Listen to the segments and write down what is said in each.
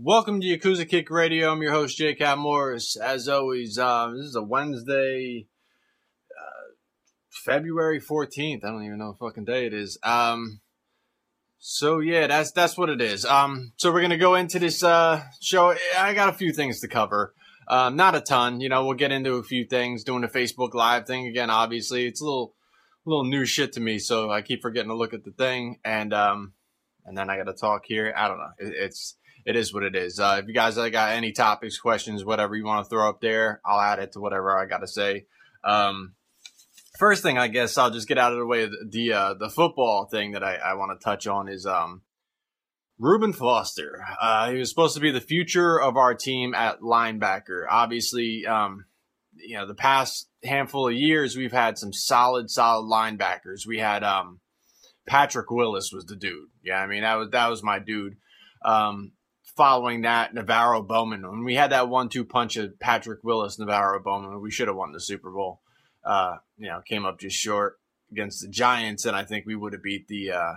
Welcome to Yakuza Kick Radio. I'm your host, J. Cat Morris. As always, uh, this is a Wednesday, uh, February 14th. I don't even know what fucking day it is. Um, so yeah, that's that's what it is. Um, so we're gonna go into this uh, show. I got a few things to cover. Um, not a ton. You know, we'll get into a few things. Doing a Facebook Live thing again. Obviously, it's a little little new shit to me, so I keep forgetting to look at the thing. And um, and then I got to talk here. I don't know. It, it's it is what it is. Uh, if you guys uh, got any topics, questions, whatever you want to throw up there, I'll add it to whatever I got to say. Um, first thing, I guess I'll just get out of the way. The the, uh, the football thing that I, I want to touch on is um, Reuben Foster. Uh, he was supposed to be the future of our team at linebacker. Obviously, um, you know, the past handful of years, we've had some solid, solid linebackers. We had um, Patrick Willis was the dude. Yeah, I mean that was that was my dude. Um, following that, NaVorro Bowman. When we had that one-two punch of Patrick Willis, NaVorro Bowman, we should have won the Super Bowl. Uh, you know, came up just short against the Giants, and I think we would have beat the uh,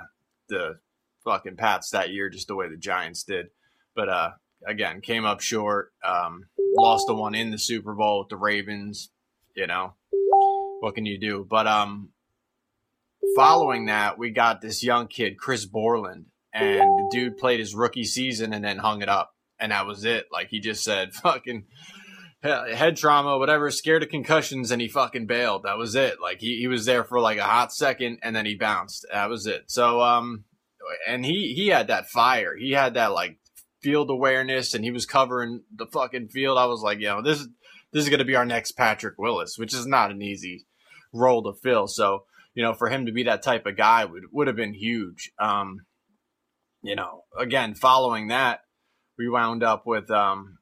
the fucking Pats that year just the way the Giants did. But uh, again, came up short. Um, lost the one in the Super Bowl with the Ravens. You know, what can you do? But um, following that, we got this young kid, Chris Borland, and the dude played his rookie season and then hung it up, and that was it. Like he just said, fucking head trauma, whatever, scared of concussions, and he fucking bailed. That was it. Like he, he was there for like a hot second, and then he bounced. That was it. So um, and he he had that fire. He had that like field awareness, and he was covering the fucking field. I was like, you know, this is this is going to be our next Patrick Willis, which is not an easy role to fill. So you know, for him to be that type of guy would would have been huge. Um, you know, again, following that, we wound up with um,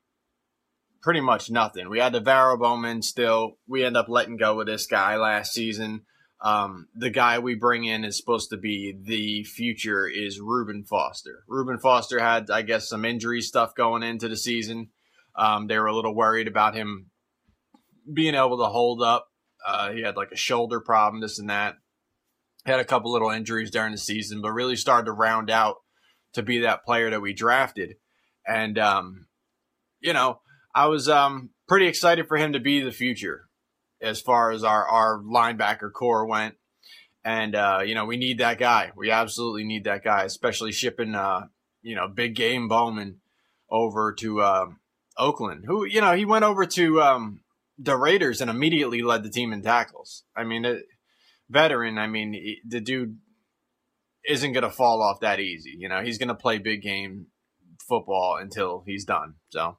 pretty much nothing. We had NaVorro Bowman still. We end up letting go of this guy last season. Um, the guy we bring in is supposed to be the future is Reuben Foster. Reuben Foster had, I guess, some injury stuff going into the season. Um, they were a little worried about him being able to hold up. Uh, he had like a shoulder problem, this and that. Had a couple little injuries during the season, but really started to round out to be that player that we drafted. And, um, you know, I was um, pretty excited for him to be the future as far as our, our linebacker corps went. And, uh, you know, we need that guy. We absolutely need that guy, especially shipping, uh, you know, big game Bowman over to uh, Oakland, who, you know, he went over to um, the Raiders and immediately led the team in tackles. I mean, it, veteran, I mean, the dude isn't going to fall off that easy. You know, he's going to play big game football until he's done. So,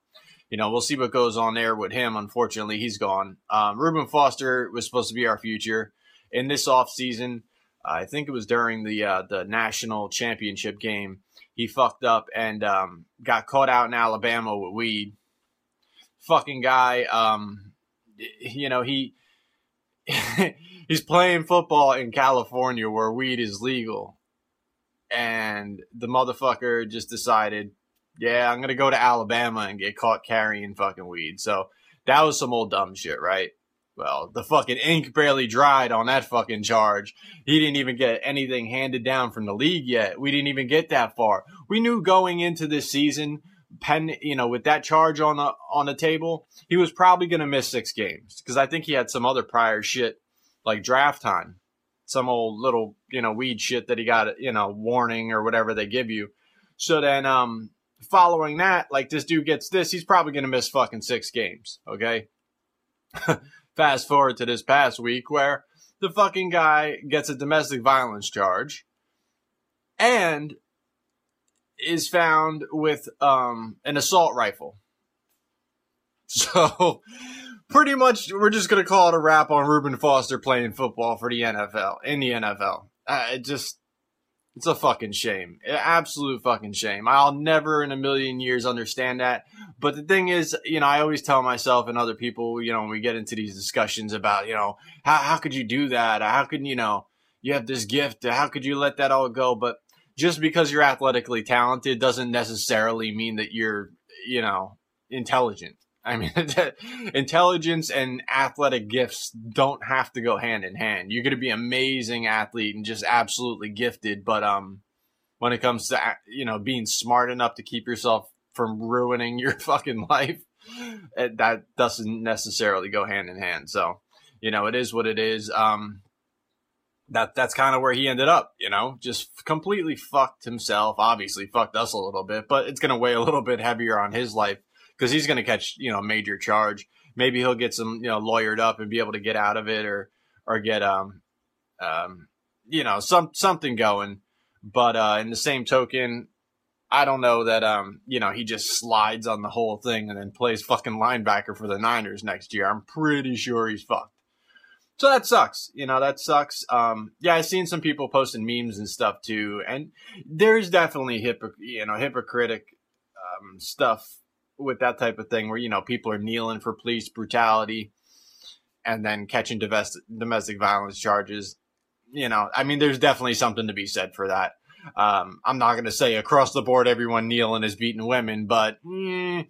you know, we'll see what goes on there with him. Unfortunately, he's gone. Um, Reuben Foster was supposed to be our future in this offseason. I think it was during the uh, the national championship game. He fucked up and um, got caught out in Alabama with weed. Fucking guy. Um, you know he he's playing football in California where weed is legal and the motherfucker just decided, yeah, I'm gonna go to Alabama and get caught carrying fucking weed. So that was some old dumb shit, right? Well, the fucking ink barely dried on that fucking charge. He didn't even get anything handed down from the league yet. We didn't even get that far. We knew going into this season, pen, you know, with that charge on the on the table, he was probably going to miss six games because I think he had some other prior shit like draft time some old little you know weed shit that he got you know warning or whatever they give you. So then um following that, like this dude gets this, he's probably gonna miss fucking six games. Okay. Fast forward to this past week where the fucking guy gets a domestic violence charge and is found with um, an assault rifle. So pretty much we're just gonna call it a wrap on Reuben Foster playing football for the NFL in the NFL. Uh, it just it's a fucking shame, absolute fucking shame. I'll never in a million years understand that. But the thing is, you know, I always tell myself and other people, you know, when we get into these discussions about, you know, how how could you do that? How could you know you have this gift? How could you let that all go? But just because you're athletically talented doesn't necessarily mean that you're, you know, intelligent I mean, intelligence and athletic gifts don't have to go hand in hand. You're going to be amazing athlete and just absolutely gifted, but um, when it comes to you know being smart enough to keep yourself from ruining your fucking life, that doesn't necessarily go hand in hand. So, you know, it is what it is. Um, that that's kind of where he ended up, you know, just completely fucked himself. Obviously, fucked us a little bit, but it's going to weigh a little bit heavier on his life because he's going to catch, you know, a major charge. Maybe he'll get some, you know, lawyered up and be able to get out of it, or or get um, um, you know, some something going. But uh, in the same token, I don't know that um, you know, he just slides on the whole thing and then plays fucking linebacker for the Niners next year. I'm pretty sure he's fucked. So that sucks. You know, that sucks. Um, yeah, I've seen some people posting memes and stuff too, and there's definitely hypocr- you know, hypocritic um, stuff with that type of thing where you know people are kneeling for police brutality and then catching domestic domestic violence charges. You know, I mean, there's definitely something to be said for that. Um, I'm not going to say across the board everyone kneeling is beating women, but mm,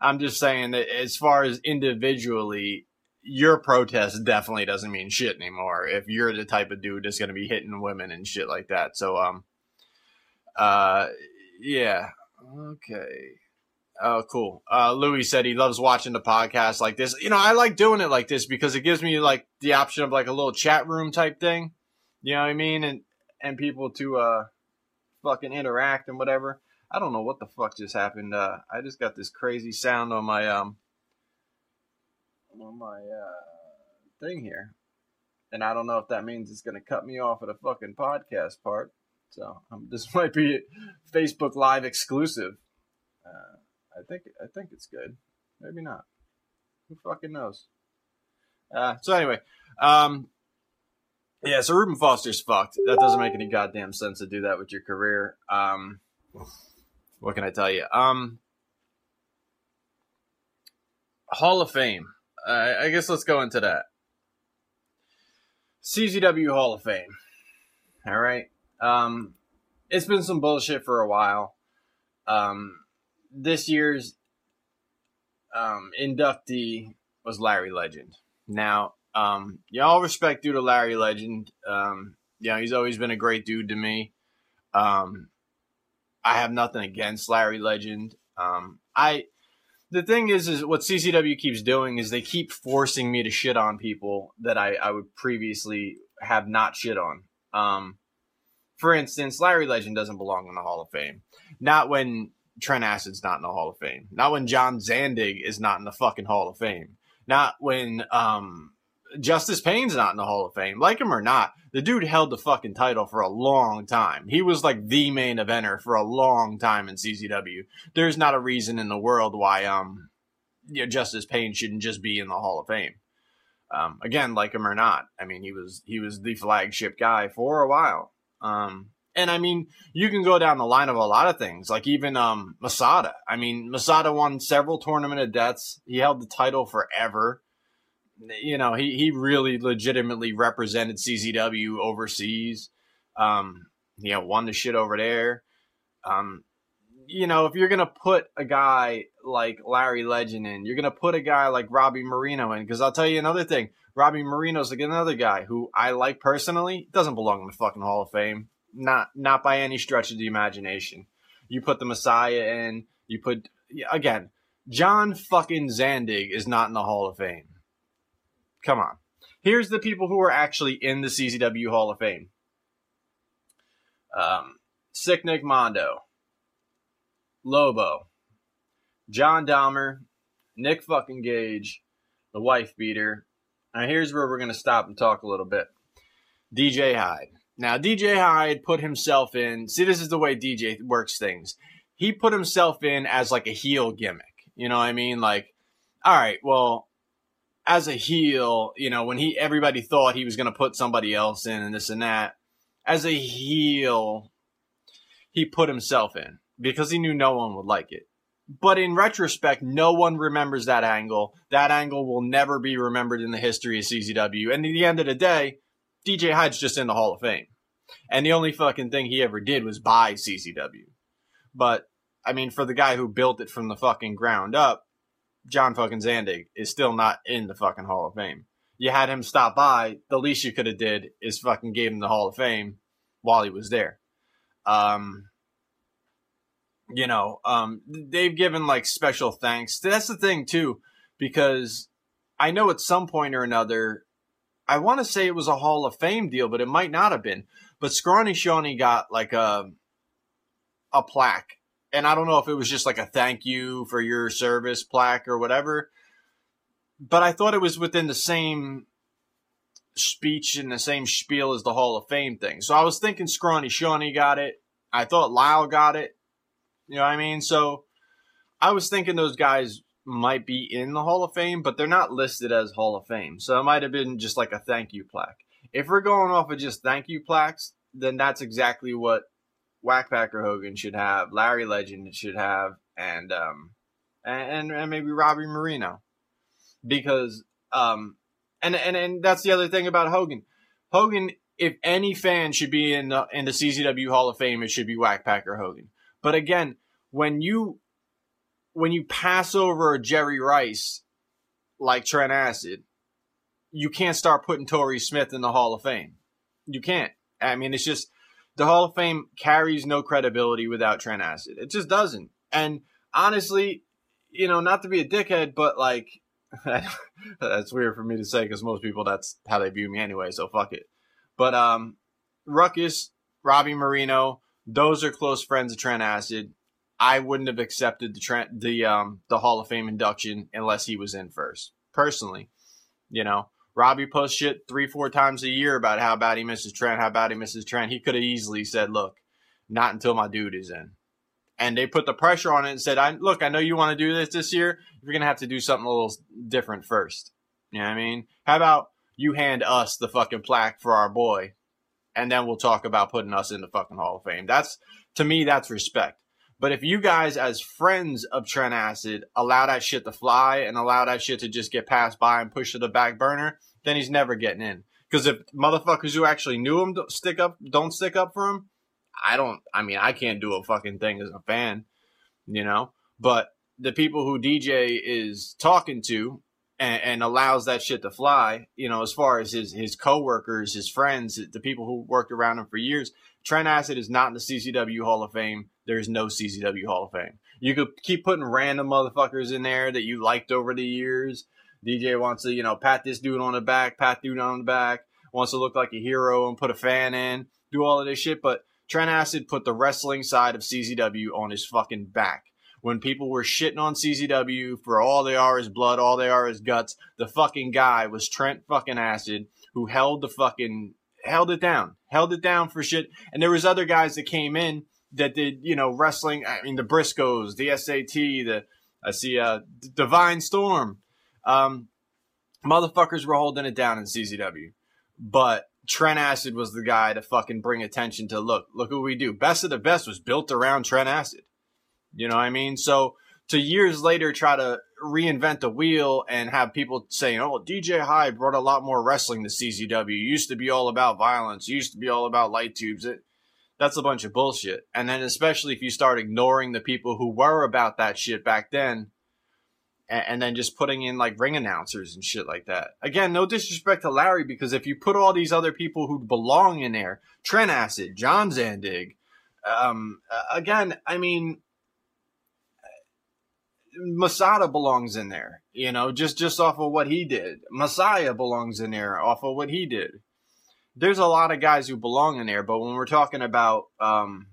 I'm just saying that as far as individually, your protest definitely doesn't mean shit anymore if you're the type of dude that's going to be hitting women and shit like that. So, um, uh, yeah, okay. Oh, cool. Uh, Louis said he loves watching the podcast like this. You know, I like doing it like this because it gives me like the option of like a little chat room type thing. You know what I mean? And and people to uh fucking interact and whatever. I don't know what the fuck just happened. Uh, I just got this crazy sound on my um on my uh, thing here, and I don't know if that means it's to cut me off at a fucking podcast part. So um, this might be Facebook Live exclusive. Uh, I think I think it's good. Maybe not. Who fucking knows? Uh, so anyway, um, yeah. So Reuben Foster's fucked. That doesn't make any goddamn sense to do that with your career. Um, what can I tell you? Um, Hall of Fame. Uh, I guess let's go into that. CZW Hall of Fame. All right. Um, it's been some bullshit for a while. Um, this year's um, inductee was Larry Legend. Now, um, y'all respect due to Larry Legend. Um, you know, he's always been a great dude to me. Um, I have nothing against Larry Legend. Um, I the thing is, is what CZW keeps doing is they keep forcing me to shit on people that I, I would previously have not shit on. Um, for instance, Larry Legend doesn't belong in the Hall of Fame. Not when Trent Acid's not in the Hall of Fame. Not when John Zandig is not in the fucking Hall of Fame. Not when um, Justice Pain's not in the Hall of Fame. Like him or not, the dude held the fucking title for a long time. He was like the main eventer for a long time in CZW. There's not a reason in the world why um you know, Justice Pain shouldn't just be in the Hall of Fame. Um, again, like him or not, I mean, he was he was the flagship guy for a while. Um, and I mean, you can go down the line of a lot of things, like even um, Masada. I mean, Masada won several tournament of deaths. He held the title forever you know, he, he really legitimately represented CZW overseas. Um, you know, won the shit over there. Um, you know, if you're gonna put a guy like Larry Legend in, you're gonna put a guy like Robbie Mirano in. Because I'll tell you another thing, Robbie Mirano's like another guy who I like personally. Doesn't belong in the fucking Hall of Fame. Not not by any stretch of the imagination. You put the Messiah in. You put again, John fucking Zandig is not in the Hall of Fame. Come on. Here's the people who are actually in the CZW Hall of Fame. Um, Sick Nick Mondo, Lobo, John Dahmer, Nick fucking Gage, the wife beater. Now here's where we're gonna stop and talk a little bit. DJ Hyde. Now DJ Hyde put himself in. See, this is the way DJ works things. He put himself in as like a heel gimmick. You know what I mean? Like, all right, well, as a heel, you know, when he everybody thought he was going to put somebody else in and this and that, as a heel, he put himself in because he knew no one would like it. But in retrospect, no one remembers that angle. That angle will never be remembered in the history of CZW. And at the end of the day, DJ Hyde's just in the Hall of Fame. And the only fucking thing he ever did was buy CZW. But, I mean, for the guy who built it from the fucking ground up, John fucking Zandig is still not in the fucking Hall of Fame. You had him stop by. The least you could have did is fucking gave him the Hall of Fame while he was there. Um, you know, um, they've given like special thanks. That's the thing too, because I know at some point or another, I want to say it was a Hall of Fame deal, but it might not have been. But Scrawny Shawnee got like a a plaque, and I don't know if it was just like a thank you for your service plaque or whatever. But I thought it was within the same speech and the same spiel as the Hall of Fame thing. So I was thinking Scrawny Shawnee got it. I thought Lyle got it. You know what I mean? So I was thinking those guys might be in the Hall of Fame, but they're not listed as Hall of Fame. So it might have been just like a thank you plaque. If we're going off of just thank you plaques, then that's exactly what Whackpacker Hogan should have, Larry Legend should have, and um, and and maybe Robbie Mirano, because um, and and and that's the other thing about Hogan. Hogan, if any fan should be in the in the CZW Hall of Fame, it should be Whackpacker Hogan. But again, when you when you pass over Jerry Rice like Trent Acid, you can't start putting Torrey Smith in the Hall of Fame. You can't. I mean, it's just the Hall of Fame carries no credibility without Trent Acid. It just doesn't. And honestly, you know, not to be a dickhead, but like, that's weird for me to say because most people that's how they view me anyway. So fuck it. But um, Ruckus, Robbie Mirano, those are close friends of Trent Acid. I wouldn't have accepted the the um the Hall of Fame induction unless he was in first. Personally, you know, Robbie posts shit three four times a year about how bad he misses Trent, how bad he misses Trent. He could have easily said, "Look, not until my dude is in." And they put the pressure on it and said, "I look, I know you want to do this this year. You're gonna have to do something a little different first. You know what I mean? How about you hand us the fucking plaque for our boy, and then we'll talk about putting us in the fucking Hall of Fame. That's to me, that's respect. But if you guys, as friends of Trent Acid, allow that shit to fly and allow that shit to just get passed by and pushed to the back burner, then he's never getting in. Because if motherfuckers who actually knew him don't stick up, don't stick up for him, I don't. I mean, I can't do a fucking thing as a fan, you know. But the people who DJ is talking to and, and, allows that shit to fly, you know, as far as his his coworkers, his friends, the people who worked around him for years. Trent Acid is not in the CZW Hall of Fame. There's no CZW Hall of Fame. You could keep putting random motherfuckers in there that you liked over the years. DJ wants to, you know, pat this dude on the back, pat dude on the back, wants to look like a hero and put a fan in, do all of this shit. But Trent Acid put the wrestling side of CZW on his fucking back when people were shitting on CZW for all they are is blood, all they are is guts, the fucking guy was Trent fucking Acid who held the fucking held it down, held it down for shit. And there was other guys that came in that did you know wrestling. I mean the Briscoes, the SAT, the I see uh Divine Storm, um, motherfuckers were holding it down in CZW, but Trent Acid was the guy to fucking bring attention to look, look what we do. Best of the best was built around Trent Acid. You know what I mean? So to years later try to reinvent the wheel and have people saying, "Oh, DJ Hyde brought a lot more wrestling to CZW. It used to be all about violence. It used to be all about light tubes." It, that's a bunch of bullshit. And then especially if you start ignoring the people who were about that shit back then, and, and then just putting in like ring announcers and shit like that. Again, no disrespect to Larry because if you put all these other people who belong in there, Trent Acid, John Zandig, um, again, I mean, Masada belongs in there, you know, just just off of what he did. Messiah belongs in there off of what he did. There's a lot of guys who belong in there, but when we're talking about, um,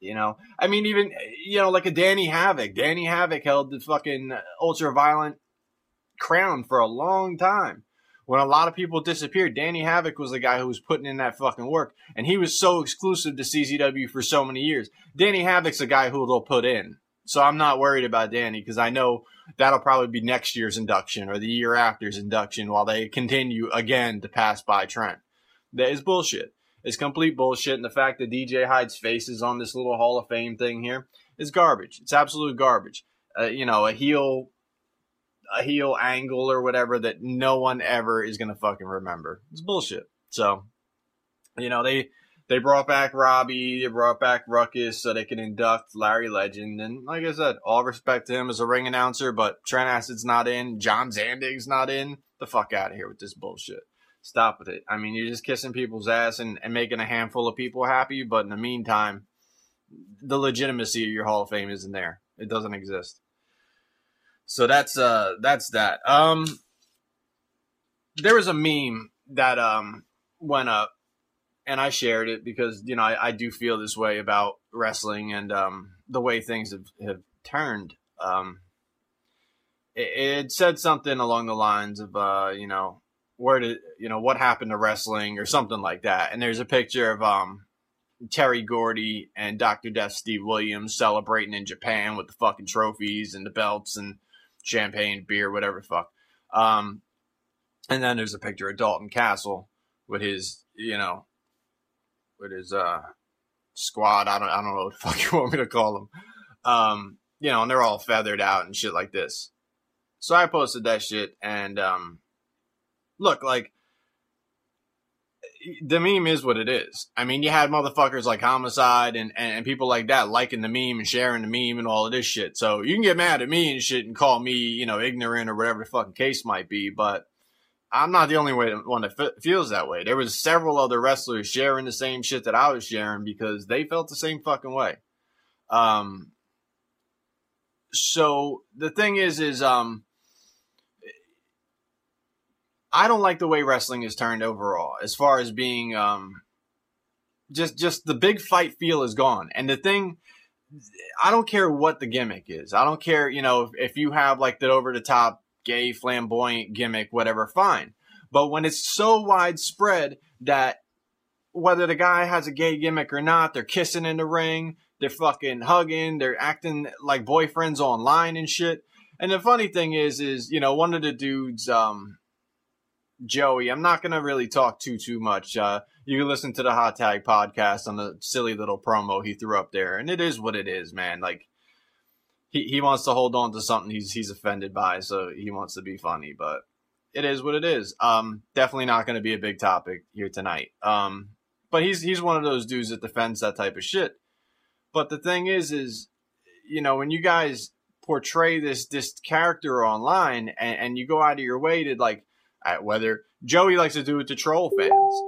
you know, I mean, even you know, like a Danny Havoc. Danny Havoc held the fucking ultra violent crown for a long time. When a lot of people disappeared, Danny Havoc was the guy who was putting in that fucking work, and he was so exclusive to CZW for so many years. Danny Havoc's a guy who they'll put in so I'm not worried about Danny because I know that'll probably be next year's induction or the year after's induction while they continue again to pass by Trent. That is bullshit. It's complete bullshit. And the fact that DJ Hyde's face is on this little Hall of Fame thing here is garbage. It's absolute garbage. Uh, you know, a heel, a heel angle or whatever that no one ever is going to fucking remember. It's bullshit. So, you know, they, they brought back Robbie, they brought back Ruckus so they can induct Larry Legend. And like I said, all respect to him as a ring announcer, but Trent Acid's not in, John Zandig's not in. The fuck out of here with this bullshit. Stop with it. I mean, you're just kissing people's ass and, and making a handful of people happy, but in the meantime, the legitimacy of your Hall of Fame isn't there. It doesn't exist. So that's uh that's that. Um there was a meme that um went up and I shared it because you know I, I do feel this way about wrestling and um the way things have, have turned. Um it, it said something along the lines of uh, you know, where did you know what happened to wrestling or something like that. And there's a picture of um Terry Gordy and Dr. Death Steve Williams celebrating in Japan with the fucking trophies and the belts and champagne, beer, whatever fuck. Um, and then there's a picture of Dalton Castle with his, you know, with his uh squad. I don't I don't know what the fuck you want me to call them. Um, you know, and they're all feathered out and shit like this. So I posted that shit and um look, like the meme is what it is. I mean, you had motherfuckers like Homicide and, and, people like that liking the meme and sharing the meme and all of this shit. So you can get mad at me and shit and call me, you know, ignorant or whatever the fucking case might be, but I'm not the only one that f- feels that way. There was several other wrestlers sharing the same shit that I was sharing because they felt the same fucking way. Um, so the thing is, is um, I don't like the way wrestling is turned overall, as far as being um, just just the big fight feel is gone. And the thing, I don't care what the gimmick is. I don't care, you know, if, if you have like the over the top gay flamboyant gimmick, whatever, fine. But when it's so widespread that whether the guy has a gay gimmick or not, they're kissing in the ring, they're fucking hugging, they're acting like boyfriends online and shit. And the funny thing is, is you know, one of the dudes, um, Joey. I'm not gonna really talk too too much. Uh, you can listen to the Hot Tag podcast on the silly little promo he threw up there, and it is what it is, man. Like he, he wants to hold on to something he's he's offended by, so he wants to be funny, but it is what it is. Um, definitely not going to be a big topic here tonight. Um, but he's he's one of those dudes that defends that type of shit. But the thing is, is you know when you guys portray this this character online and, and you go out of your way to like whether Joey likes to do it to troll fans,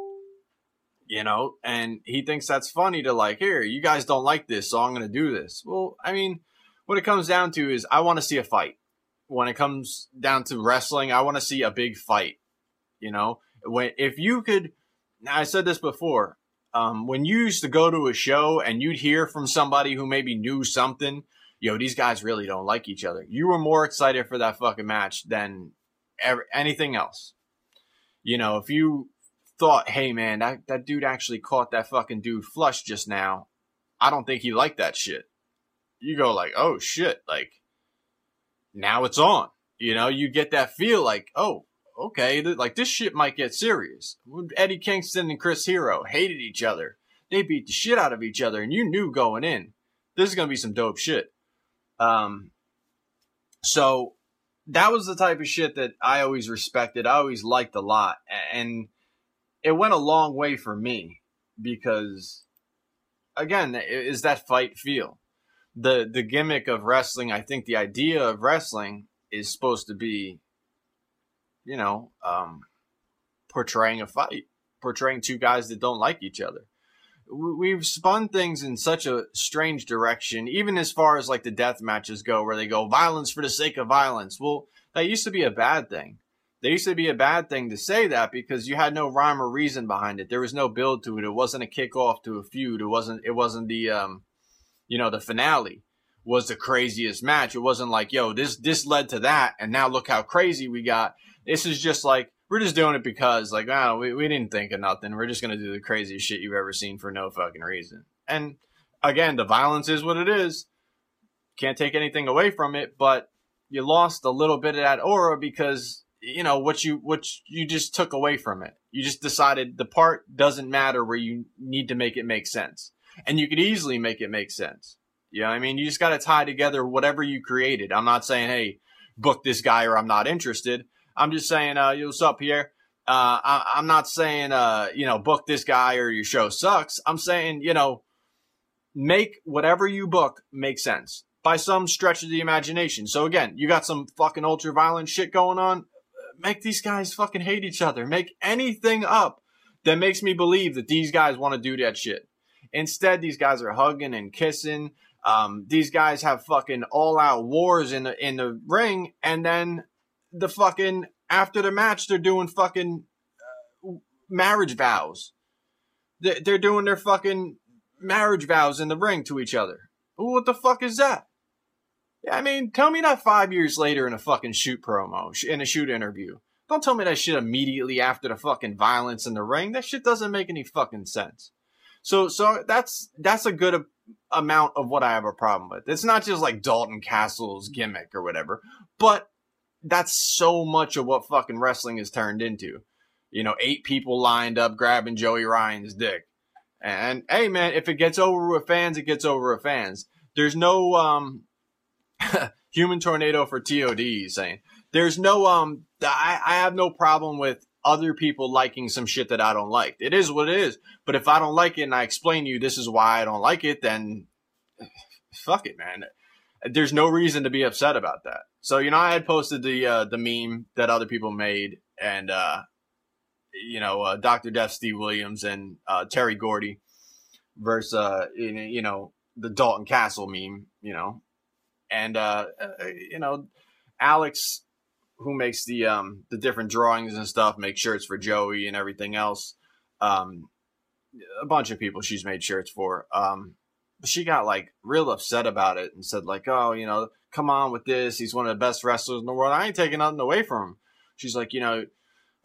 you know, and he thinks that's funny to like, here, you guys don't like this, so I'm going to do this. Well, I mean, what it comes down to is I want to see a fight. When it comes down to wrestling, I want to see a big fight. You know, when if you could, I said this before. Um, when you used to go to a show and you'd hear from somebody who maybe knew something, yo, these guys really don't like each other. You were more excited for that fucking match than ever, anything else. You know, if you thought, hey man, that, that dude actually caught that fucking dude flush just now, I don't think he liked that shit. You go like, oh shit, like now it's on. You know, you get that feel like, oh, okay, like this shit might get serious. Eddie Kingston and Chris Hero hated each other. They beat the shit out of each other, and you knew going in, this is gonna be some dope shit. Um, so that was the type of shit that I always respected. I always liked a lot. And it went a long way for me because again, is that fight feel. The the gimmick of wrestling, I think the idea of wrestling is supposed to be you know, um, portraying a fight, portraying two guys that don't like each other we've spun things in such a strange direction, even as far as like the death matches go, where they go violence for the sake of violence. Well, that used to be a bad thing. There used to be a bad thing to say that because you had no rhyme or reason behind it. There was no build to it. It wasn't a kickoff to a feud. It wasn't. It wasn't the um, you know, the finale was the craziest match. It wasn't like, yo, this this led to that, and now look how crazy we got. This is just like we're just doing it because like oh we, we didn't think of nothing. We're just gonna do the craziest shit you've ever seen for no fucking reason. And again the violence is what it is. Can't take anything away from it but you lost a little bit of that aura because you know what you what you just took away from it. You just decided the part doesn't matter where you need to make it make sense and you could easily make it make sense know i mean you just got to tie together whatever you created i'm not saying hey book this guy or i'm not interested I'm just saying, uh, what's up, Pierre? Uh, I, am not saying, uh, you know, book this guy or your show sucks. I'm saying, you know, make whatever you book make sense by some stretch of the imagination. So again, you got some fucking ultra violent shit going on. Make these guys fucking hate each other. Make anything up that makes me believe that these guys want to do that shit. Instead, these guys are hugging and kissing. Um, these guys have fucking all out wars in the in the ring, and then the fucking after the match, they're doing fucking uh, marriage vows. They're, they're doing their fucking marriage vows in the ring to each other. What the fuck is that? I mean, tell me that five years later in a fucking shoot promo, in a shoot interview. Don't tell me that shit immediately after the fucking violence in the ring. That shit doesn't make any fucking sense. So, so that's that's a good amount of what I have a problem with. It's not just like Dalton Castle's gimmick or whatever, but that's so much of what fucking wrestling has turned into. You know, eight people lined up grabbing Joey Ryan's dick. And hey, man, if it gets over with fans, it gets over with fans. There's no um, human tornado for TOD saying there's no um. I, I have no problem with other people liking some shit that I don't like. It is what it is. But if I don't like it and I explain to you this is why I don't like it, then fuck it, man. There's no reason to be upset about that. So you know, I had posted the uh, the meme that other people made, and uh, you know, uh, Doctor Death, Steve Williams, and uh, Terry Gordy versus uh, you know the Dalton Castle meme, you know, and uh, uh, you know, Alex, who makes the um the different drawings and stuff, make shirts for Joey and everything else. Um, a bunch of people she's made shirts for. Um, she got like real upset about it and said like, oh, you know, come on with this. He's one of the best wrestlers in the world. I ain't taking nothing away from him. She's like, you know,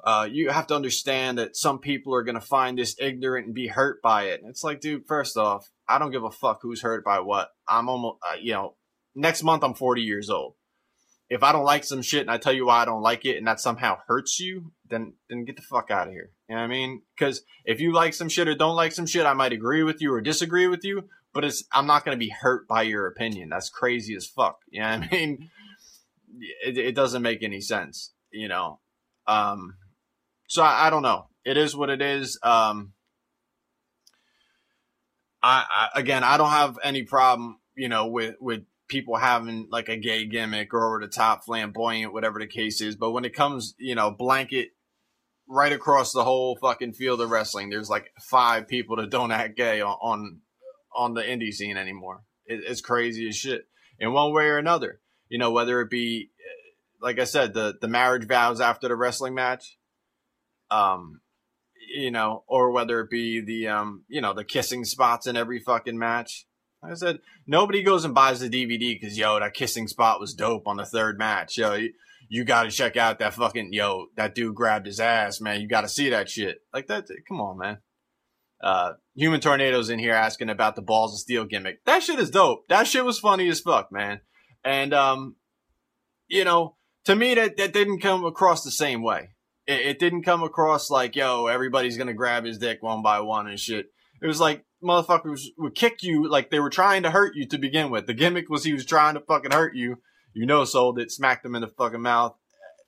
uh, you have to understand that some people are going to find this ignorant and be hurt by it. And it's like, dude, first off, I don't give a fuck who's hurt by what. I'm almost, uh, you know, next month I'm 40 years old. If I don't like some shit and I tell you why I don't like it and that somehow hurts you, then then get the fuck out of here. You know what I mean? Because if you like some shit or don't like some shit, I might agree with you or disagree with you, but it's I'm not going to be hurt by your opinion. That's crazy as fuck. You know what I mean? It, it doesn't make any sense, you know. Um, so I, I, don't know. It is what it is. Um, I, I again, I don't have any problem, you know, with with people having like a gay gimmick or over the top, flamboyant, whatever the case is. But when it comes, you know, blanket right across the whole fucking field of wrestling, there's like five people that don't act gay on, on on the indie scene anymore. It, it's crazy as shit in one way or another. You know, whether it be like I said, the the marriage vows after the wrestling match, um, you know, or whether it be the um, you know, the kissing spots in every fucking match. I said, nobody goes and buys the DVD because yo, that kissing spot was dope on the third match. Yo, you, you got to check out that fucking yo, that dude grabbed his ass, man. You got to see that shit. Like that. Come on, man. Uh, Human Tornadoes in here asking about the balls of steel gimmick. That shit is dope. That shit was funny as fuck, man. And um, you know, to me that that didn't come across the same way. It, it didn't come across like, yo, everybody's gonna grab his dick one by one and shit. It was like motherfuckers would kick you like they were trying to hurt you to begin with. The gimmick was he was trying to fucking hurt you. You know, sold it, smacked him in the fucking mouth.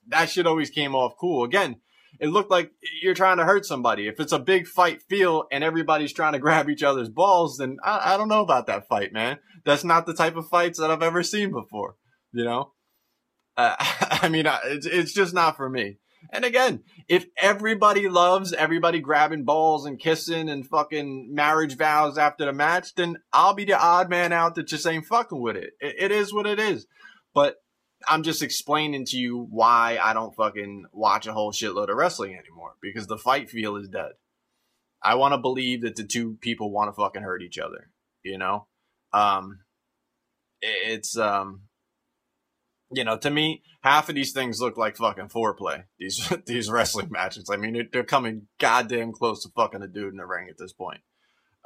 That shit always came off cool. Again, it looked like you're trying to hurt somebody. If it's a big fight feel and everybody's trying to grab each other's balls, then I, I don't know about that fight, man. That's not the type of fights that I've ever seen before. You know, uh, I mean, it's it's just not for me. And again, if everybody loves everybody grabbing balls and kissing and fucking marriage vows after the match, then I'll be the odd man out that just ain't fucking with it. It, it is what it is. But I'm just explaining to you why I don't fucking watch a whole shitload of wrestling anymore because the fight feel is dead. I want to believe that the two people want to fucking hurt each other, you know? Um it's um you know, to me, half of these things look like fucking foreplay. These these wrestling matches. I mean, they're coming goddamn close to fucking a dude in the ring at this point.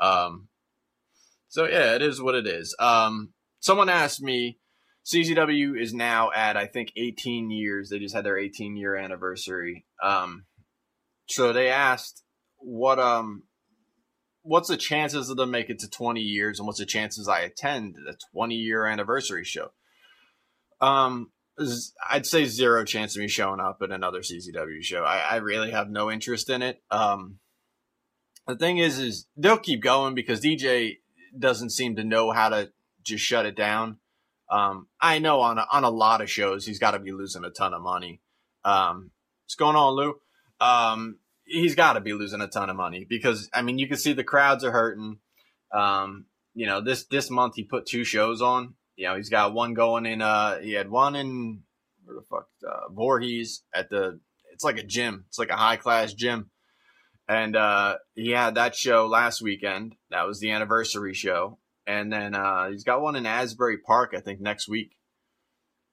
Um so yeah, it is what it is. Um someone asked me CZW is now at I think 18 years. They just had their 18 year anniversary. Um, so they asked what um what's the chances of them make it to 20 years and what's the chances I attend the 20 year anniversary show? Um, I'd say zero chance of me showing up at another CZW show. I, I really have no interest in it. Um, the thing is, is they'll keep going because DJ doesn't seem to know how to just shut it down. Um, I know on a, on a lot of shows he's got to be losing a ton of money. Um, what's going on, Lou? Um, he's got to be losing a ton of money because I mean you can see the crowds are hurting. Um, you know, this this month he put two shows on. You know, he's got one going in. Uh, he had one in where the fuck uh, Voorhees at the. It's like a gym. It's like a high class gym, and uh, he had that show last weekend. That was the anniversary show, and then uh, he's got one in Asbury Park. I think next week.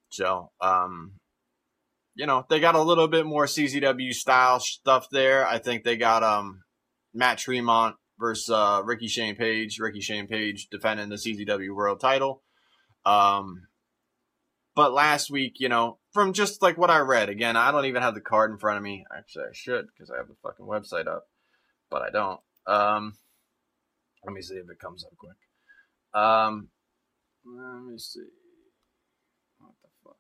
So, um, you know, they got a little bit more CZW style stuff there. I think they got um Matt Tremont versus uh, Ricky Shane Page. Ricky Shane Page defending the CZW World Title. Um, but last week, you know, from just like what I read, again, I don't even have the card in front of me. Actually, I should because I have the fucking website up, but I don't. Um, let me see if it comes up quick. Um, let me see. What the fuck?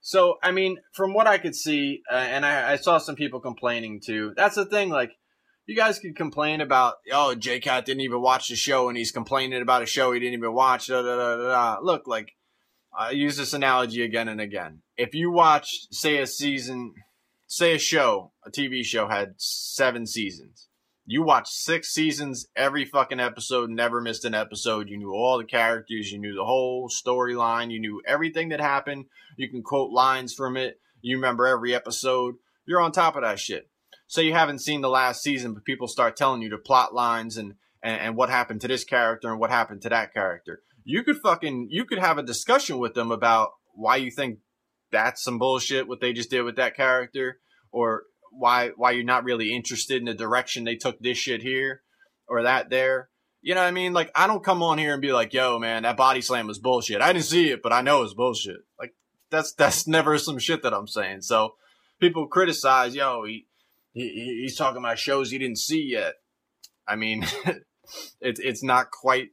So, I mean, from what I could see, uh, and I, I saw some people complaining too. That's the thing, like you guys could complain about, oh, J Cat didn't even watch the show and he's complaining about a show he didn't even watch. Da, da, da, da. Look, like, I use this analogy again and again. If you watch, say, a season, say a show, a TV show had seven seasons. You watched six seasons, every fucking episode, never missed an episode. You knew all the characters, you knew the whole storyline, you knew everything that happened. You can quote lines from it. You remember every episode. You're on top of that shit say you haven't seen the last season, but people start telling you the plot lines and, and, and what happened to this character and what happened to that character. You could fucking you could have a discussion with them about why you think that's some bullshit what they just did with that character, or why why you're not really interested in the direction they took this shit here or that there. You know what I mean? Like I don't come on here and be like, "Yo, man, that body slam was bullshit." I didn't see it, but I know it's bullshit. Like that's that's never some shit that I'm saying. So people criticize, "Yo, he he, he's talking about shows he didn't see yet. I mean, it's it's not quite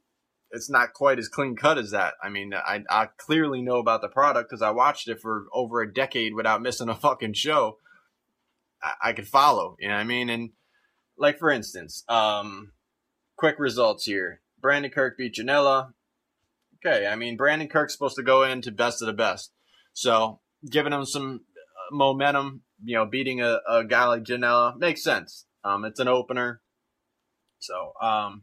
it's not quite as clean cut as that. I mean, I I clearly know about the product because I watched it for over a decade without missing a fucking show. I, I could follow, you know what I mean? And like for instance, um, quick results here: Brandon Kirk beat Janela. Okay, I mean Brandon Kirk's supposed to go into best of the best, so giving him some uh, momentum you know, beating a, a guy like Janela makes sense. Um, it's an opener. So, um,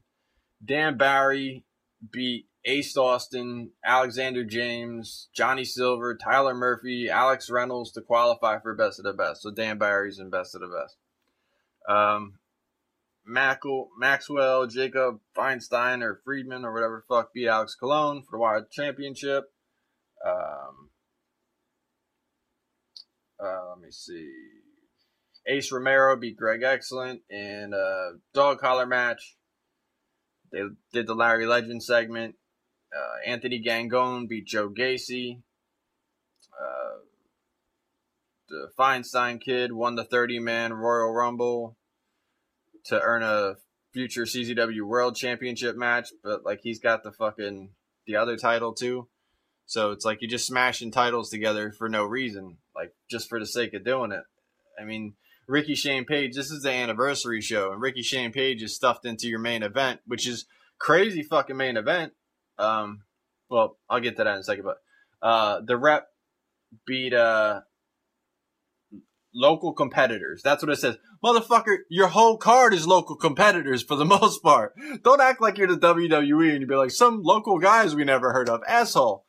Dan Barry beat Ace Austin, Alexander James, Johnny Silver, Tyler Murphy, Alex Reynolds to qualify for Best of the Best. So Dan Barry's in Best of the Best. Um, Mackle, Maxwell, Jacob Feinstein or Friedman or whatever fuck beat Alex Colon for the Wild Championship. Um, uh, let me see. Ace Romero beat Greg Excellent in a dog collar match. They did the Larry Legend segment. Uh, Anthony Gangone beat Joe Gacy. Uh, the Feinstein kid won the 30 man Royal Rumble to earn a future CZW World Championship match, but like he's got the fucking the other title too. So it's like you're just smashing titles together for no reason, like just for the sake of doing it. I mean, Ricky Shane Page, this is the anniversary show, and Ricky Shane Page is stuffed into your main event, which is crazy fucking main event. Um, well, I'll get to that in a second, but uh, the rep beat uh local competitors. That's what it says. Motherfucker, your whole card is local competitors for the most part. Don't act like you're the WWE and you be like, some local guys we never heard of. Asshole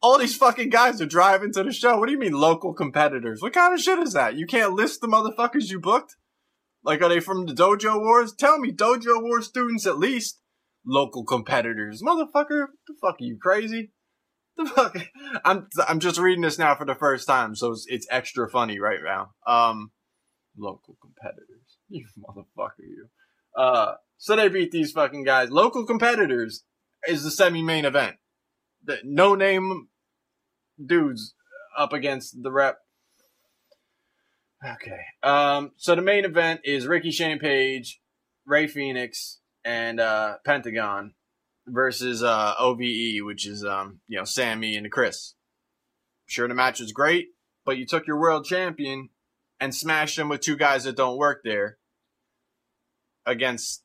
all these fucking guys are driving to the show. What do you mean local competitors? What kind of shit is that? You can't list the motherfuckers you booked? Like, are they from the Dojo Wars? Tell me, Dojo Wars students at least. Local competitors. Motherfucker, the fuck are you crazy? The fuck? I'm, I'm just reading this now for the first time, so it's, it's extra funny right now. Um, local competitors. You motherfucker, you. Uh, so they beat these fucking guys. Local competitors is the semi main event the no name dudes up against the rep. Okay. Um, so the main event is Ricky Shane Page, Rey Fenix, and uh, Pentagon versus uh, OVE, which is um, you know Sammy and Chris. Sure, the match was great, but you took your world champion and smashed him with two guys that don't work there against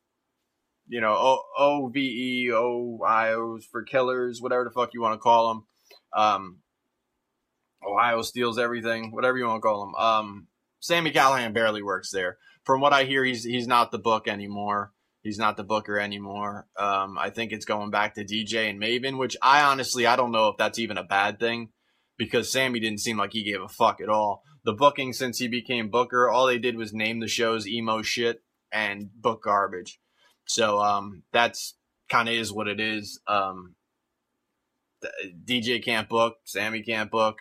you know, O O V E O I O's for killers, whatever the fuck you want to call them. Um, Ohio steals everything, whatever you want to call them. Um, Sami Callihan barely works there. From what I hear, he's he's not the book anymore. He's not the booker anymore. Um, I think it's going back to DJ and Maven, which I honestly I don't know if that's even a bad thing because Sammy didn't seem like he gave a fuck at all. The booking since he became booker, all they did was name the shows emo shit and book garbage. So um, that's kind of is what it is. Um, DJ can't book, Sammy can't book.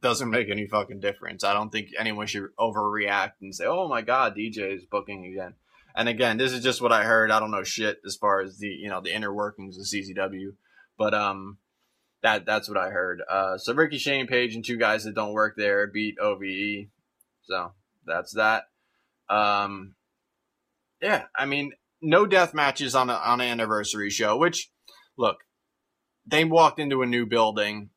Doesn't make any fucking difference. I don't think anyone should overreact and say, "Oh my god, DJ is booking again." And again, this is just what I heard. I don't know shit as far as the you know the inner workings of CZW, but um, that that's what I heard. Uh, so Ricky Shane Page and two guys that don't work there beat OVE. So that's that. Um, yeah, I mean, no death matches on a, on an anniversary show. Which, look, they walked into a new building.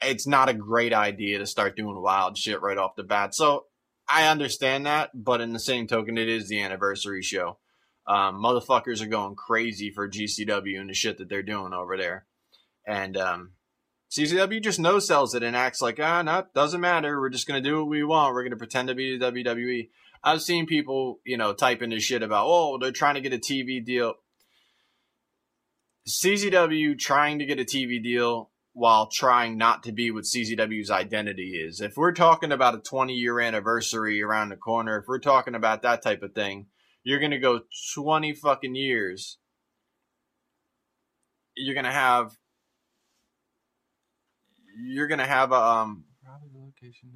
It's not a great idea to start doing wild shit right off the bat. So I understand that, but in the same token, it is the anniversary show. Um, motherfuckers are going crazy for GCW and the shit that they're doing over there. And um, CZW just no sells it and acts like, ah, no, doesn't matter. We're just going to do what we want. We're going to pretend to be WWE. I've seen people, you know, type into shit about, oh, they're trying to get a TV deal. CZW trying to get a TV deal while trying not to be what CZW's identity is. If we're talking about a 20 year anniversary around the corner, if we're talking about that type of thing, you're going to go 20 fucking years. You're going to have you're going to have a um probably the location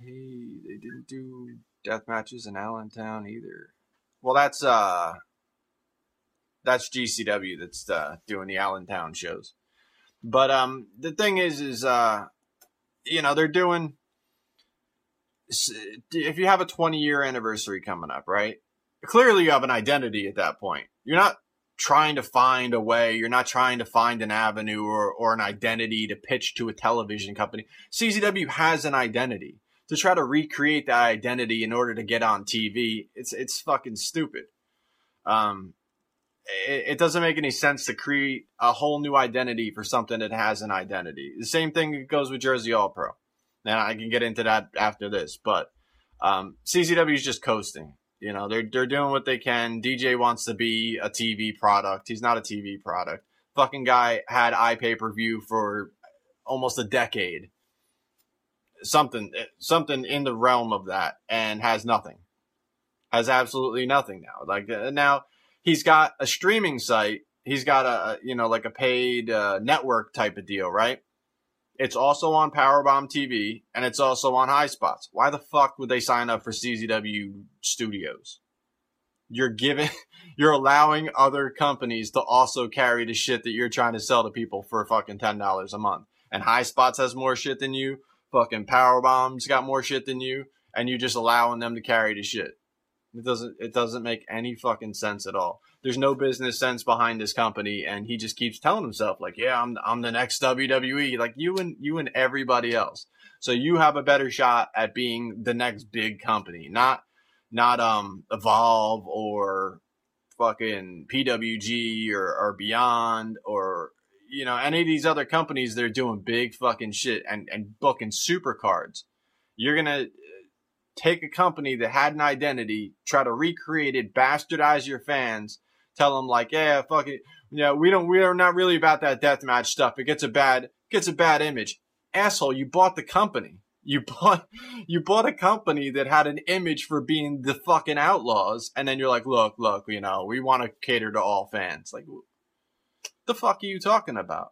Hey, they didn't do death matches in Allentown either. Well, that's uh that's GCW that's uh, doing the Allentown shows. But um, the thing is, is uh, you know, they're doing. If you have a 20 year anniversary coming up, right? Clearly, you have an identity at that point. You're not trying to find a way. You're not trying to find an avenue or, or an identity to pitch to a television company. CZW has an identity. To try to recreate that identity in order to get on TV, it's it's fucking stupid. Um, it, it doesn't make any sense to create a whole new identity for something that has an identity. The same thing goes with Jersey All Pro. Now I can get into that after this, but um, CZW is just coasting. You know, they're they're doing what they can. DJ wants to be a TV product. He's not a TV product. Fucking guy had iPay per view for almost a decade. Something something in the realm of that, and has nothing. Has absolutely nothing now. Like uh, now, he's got a streaming site. He's got a you know like a paid uh, network type of deal, right? It's also on Powerbomb TV and it's also on High Spots. Why the fuck would they sign up for CZW Studios? You're giving, you're allowing other companies to also carry the shit that you're trying to sell to people for fucking ten dollars a month. And High Spots has more shit than you. Fucking Powerbomb's got more shit than you, and you're just allowing them to carry the shit. It doesn't it doesn't make any fucking sense at all. There's no business sense behind this company, and he just keeps telling himself like, "Yeah, I'm I'm the next WWE." Like you and you and everybody else. So you have a better shot at being the next big company, not not um Evolve or fucking PWG or or Beyond or you know any of these other companies. They're doing big fucking shit and and booking super cards. You're gonna uh, take a company that had an identity, try to recreate it, bastardize your fans, tell them like, yeah, fuck it, yeah, we don't, we are not really about that deathmatch stuff. It gets a bad, gets a bad image. Asshole, you bought the company. You bought, you bought a company that had an image for being the fucking outlaws, and then you're like, look, look, you know, we want to cater to all fans. Like, the fuck are you talking about?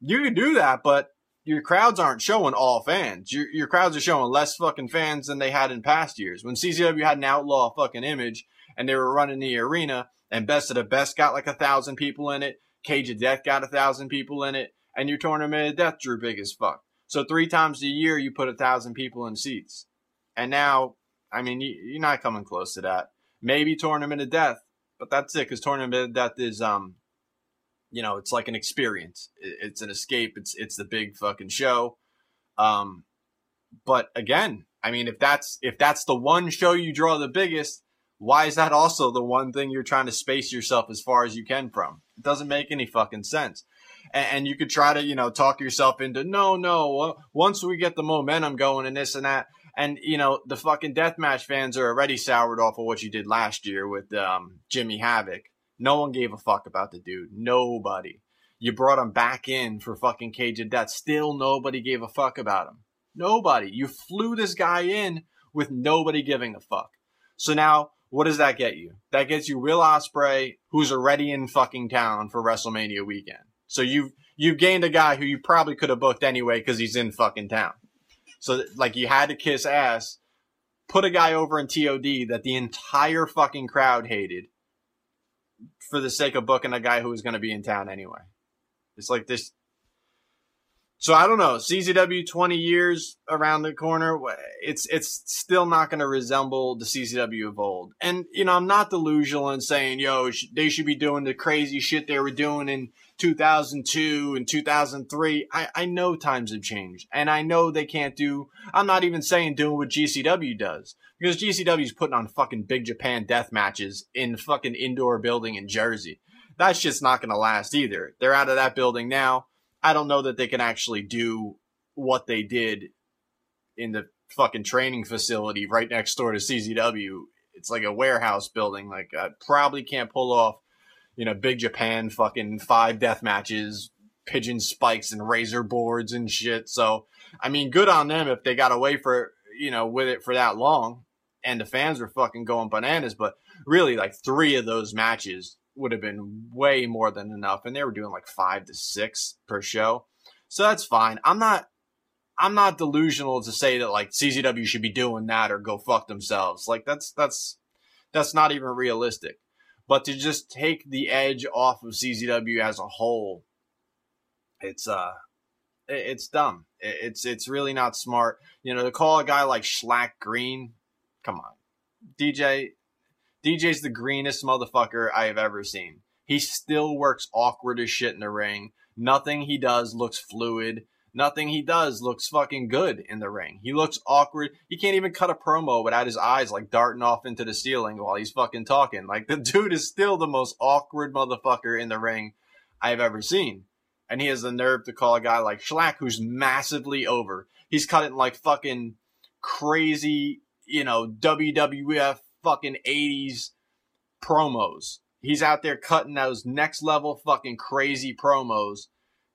You can do that, but your crowds aren't showing all fans. Your your crowds are showing less fucking fans than they had in past years. When CZW had an outlaw fucking image and they were running the arena, and Best of the Best got like a thousand people in it, Cage of Death got a thousand people in it, and your Tournament of Death drew big as fuck. So three times a year you put a thousand people in seats, and now, I mean, you, are not coming close to that. Maybe Tournament of Death, but that's it because Tournament of Death is um you know, it's like an experience. It's an escape. It's it's the big fucking show. Um, but again, I mean, if that's if that's the one show you draw the biggest, why is that also the one thing you're trying to space yourself as far as you can from? It doesn't make any fucking sense. And, and you could try to, you know, talk yourself into no, no. Once we get the momentum going and this and that, And you know the fucking deathmatch fans are already soured off of what you did last year with um, Jimmy Havoc. No one gave a fuck about the dude. Nobody. You brought him back in for fucking Cage of Death. Still nobody gave a fuck about him. Nobody. You flew this guy in with nobody giving a fuck. So now, what does that get you? That gets you Will Ospreay, who's already in fucking town for WrestleMania weekend. So you've you've gained a guy who you probably could have booked anyway because he's in fucking town. So like you had to kiss ass, put a guy over in TOD that the entire fucking crowd hated for the sake of booking a guy who was going to be in town anyway. It's like this. So I don't know. CZW 20 years around the corner. It's it's still not going to resemble the CZW of old. And you know, I'm not delusional in saying, yo, they should be doing the crazy shit they were doing in 2002 and 2003. I, I know times have changed and I know they can't do, I'm not even saying doing what GCW does because GCW is putting on fucking big Japan death matches in fucking indoor building in Jersey. That's just not going to last either. They're out of that building now. I don't know that they can actually do what they did in the fucking training facility right next door to CZW. It's like a warehouse building. Like I probably can't pull off you know, Big Japan fucking five death matches, pigeon spikes and razor boards and shit. So, I mean, good on them if they got away for, you know, with it for that long and the fans were fucking going bananas. But really, like three of those matches would have been way more than enough. And they were doing like five to six per show. So that's fine. I'm not, I'm not delusional to say that like CZW should be doing that or go fuck themselves. Like that's, that's, that's not even realistic. But to just take the edge off of CZW as a whole, it's uh, it's dumb. It's it's really not smart. You know, to call a guy like Shlak green, come on, DJ. DJ's the greenest motherfucker I have ever seen. He still works awkward as shit in the ring. Nothing he does looks fluid. Nothing he does looks fucking good in the ring. He looks awkward. He can't even cut a promo without his eyes like darting off into the ceiling while he's fucking talking. Like the dude is still the most awkward motherfucker in the ring I've ever seen. And he has the nerve to call a guy like Shlak who's massively over. He's cutting like fucking crazy, you know, WWF fucking 80s promos. He's out there cutting those next level fucking crazy promos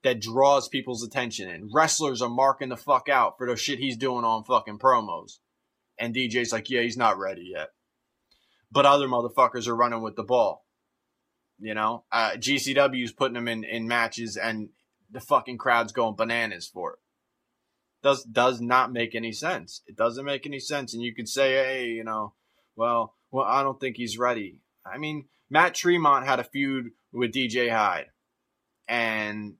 that draws people's attention and wrestlers are marking the fuck out for the shit he's doing on fucking promos. And DJ's like, yeah, he's not ready yet. But other motherfuckers are running with the ball. You know, uh, GCW's putting him in, in matches and the fucking crowd's going bananas for it. Does, does not make any sense. It doesn't make any sense. And you could say, hey, you know, well, well, I don't think he's ready. I mean, Matt Tremont had a feud with DJ Hyde and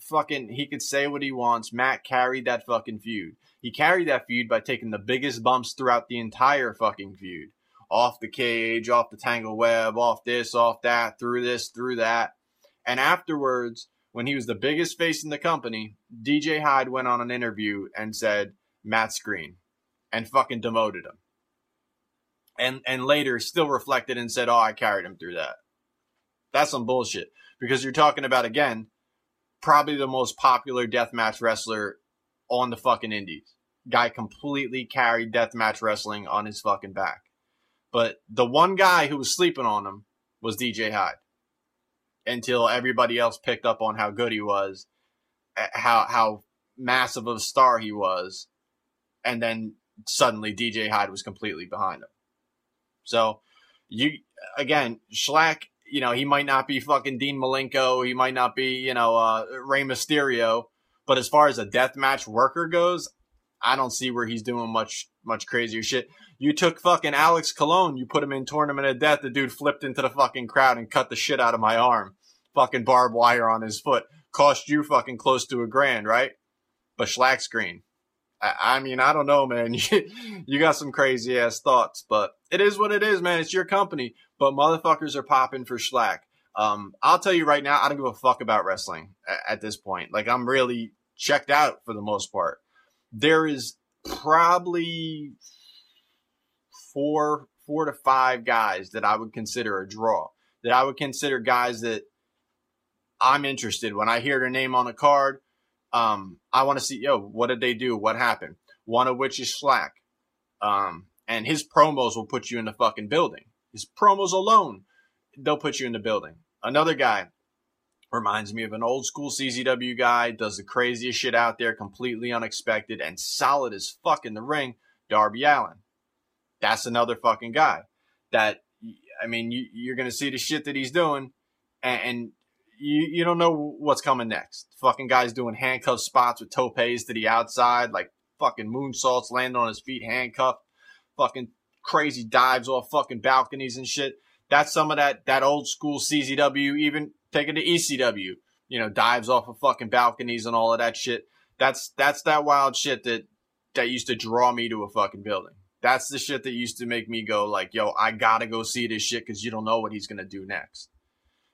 fucking he could say what he wants. Matt carried that fucking feud. He carried that feud by taking the biggest bumps throughout the entire fucking feud. Off the cage, off the tangle web, off this, off that, through this, through that. And afterwards, when he was the biggest face in the company, DJ Hyde went on an interview and said, Matt's green. And fucking demoted him. And and later still reflected and said, Oh, I carried him through that. That's some bullshit. Because you're talking about again probably the most popular deathmatch wrestler on the fucking indies. Guy completely carried deathmatch wrestling on his fucking back. But the one guy who was sleeping on him was DJ Hyde. Until everybody else picked up on how good he was, how how massive of a star he was, and then suddenly DJ Hyde was completely behind him. So you again, Shlak you know, he might not be fucking Dean Malenko. He might not be, you know, uh, Rey Mysterio. But as far as a deathmatch worker goes, I don't see where he's doing much, much crazier shit. You took fucking Alex Colon, you put him in Tournament of Death. The dude flipped into the fucking crowd and cut the shit out of my arm. Fucking barbed wire on his foot. Cost you fucking close to a grand, right? But Shlak's green. I, mean, I don't know, man. you got some crazy ass thoughts, but it is what it is, man. It's your company, but motherfuckers are popping for Shlak. Um, I'll tell you right now, I don't give a fuck about wrestling at this point. Like, I'm really checked out for the most part. There is probably four, four to five guys that I would consider a draw. That I would consider guys that I'm interested when I hear their name on a card. Um, I want to see, yo, what did they do? What happened? One of which is Shlak. Um, and his promos will put you in the fucking building. His promos alone, they'll put you in the building. Another guy reminds me of an old school CZW guy, does the craziest shit out there, completely unexpected and solid as fuck in the ring. Darby Allin. That's another fucking guy that I mean, you, you're gonna see the shit that he's doing, and, and you you don't know what's coming next. Fucking guys doing handcuff spots with topes to the outside, like fucking moonsaults, landing on his feet, handcuffed, fucking crazy dives off fucking balconies and shit. That's some of that that old school CZW, even taking to ECW, you know, dives off of fucking balconies and all of that shit. That's that's that wild shit that that used to draw me to a fucking building. That's the shit that used to make me go like, yo, I gotta go see this shit because you don't know what he's gonna do next.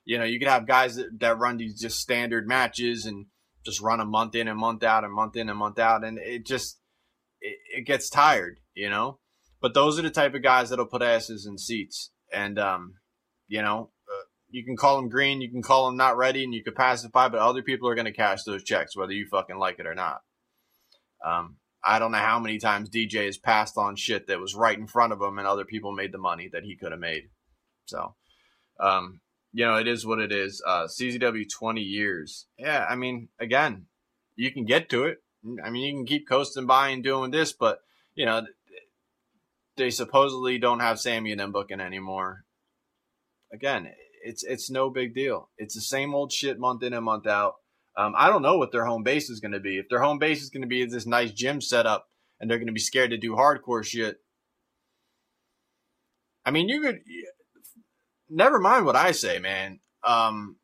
You know, you could have guys that, that run these just standard matches and just run a month in and month out and month in and month out, and it just it, it gets tired, you know. But those are the type of guys that'll put asses in seats, and um, you know, uh, you can call them green, you can call them not ready, and you can pacify, but other people are going to cash those checks whether you fucking like it or not. Um, I don't know how many times DJ has passed on shit that was right in front of him and other people made the money that he could have made. So, um, you know, it is what it is. Uh, CZW 20 years. Yeah, I mean, again, you can get to it. I mean, you can keep coasting by and doing this, but, you know, they supposedly don't have Sammy and them booking anymore. Again, it's it's no big deal. It's the same old shit month in and month out. Um, I don't know what their home base is going to be. If their home base is going to be this nice gym setup and they're going to be scared to do hardcore shit, I mean, you could never mind what I say, man. Um,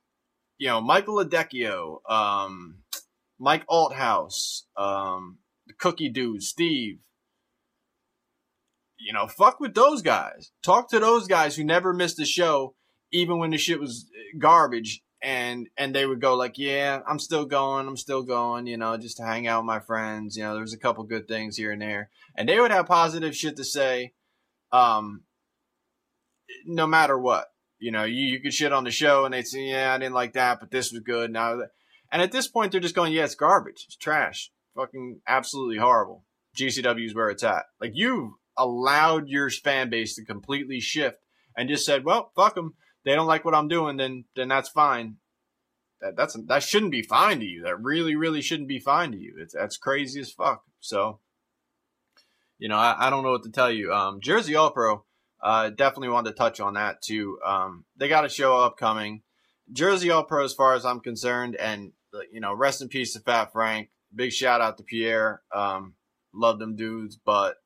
you know, Michael Adecchio, um, Mike Althouse, um, the Cookie Dude, Steve. You know, fuck with those guys. Talk to those guys who never missed a show, even when the shit was garbage, and and they would go like, yeah, I'm still going, I'm still going, you know, just to hang out with my friends. You know, there's a couple good things here and there, and they would have positive shit to say, um, no matter what. You know, you you could shit on the show, and they'd say, yeah, I didn't like that, but this was good. Now, and at this point, they're just going, yeah, it's garbage, it's trash, fucking absolutely horrible. GCW is where it's at. Like you've allowed your fan base to completely shift and just said, well, fuck them they don't like what I'm doing, then then that's fine. That that's that shouldn't be fine to you. That really really shouldn't be fine to you. It's that's crazy as fuck. So, you know, I, I don't know what to tell you. Um, Jersey All Pro, uh, definitely wanted to touch on that too. Um, they got a show upcoming. Jersey All Pro, as far as I'm concerned, and you know, rest in peace to Fat Frank. Big shout out to Pierre. Um, love them dudes, but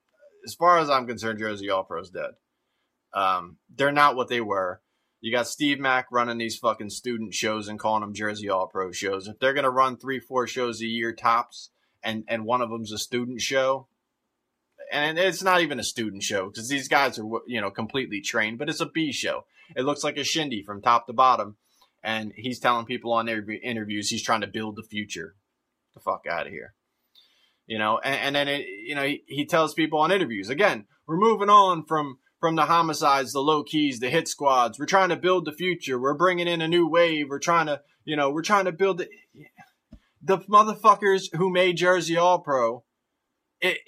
as far as I'm concerned, Jersey All Pro's dead. Um, they're not what they were. You got Steve Mack running these fucking student shows and calling them Jersey All Pro shows. If they're gonna run three, four shows a year tops, and and one of them's a student show, and it's not even a student show because these guys are you know completely trained, but it's a B show. It looks like a shindy from top to bottom, and he's telling people on interviews he's trying to build the future. the fuck out of here, you know. And, and then it, you know he, he tells people on interviews again, we're moving on from from the homicides, the low keys, the hit squads. We're trying to build the future. We're bringing in a new wave. We're trying to, you know, we're trying to build the, the motherfuckers who made Jersey All Pro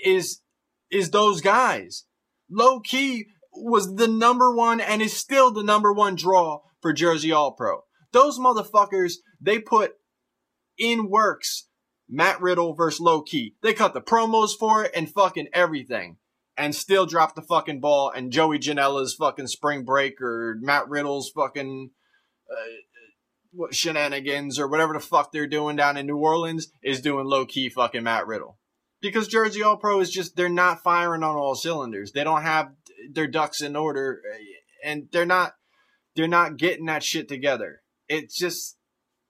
is is those guys. Low Ki was the number one and is still the number one draw for Jersey All Pro. Those motherfuckers, they put in works Matt Riddle versus Low Ki. They cut the promos for it and fucking everything and still drop the fucking ball. And Joey Janela's fucking spring break or Matt Riddle's fucking uh, shenanigans or whatever the fuck they're doing down in New Orleans is doing Low Ki fucking Matt Riddle. Because Jersey All Pro is just they're not firing on all cylinders. They don't have their ducks in order, eh, and they're not they're not getting that shit together. It's just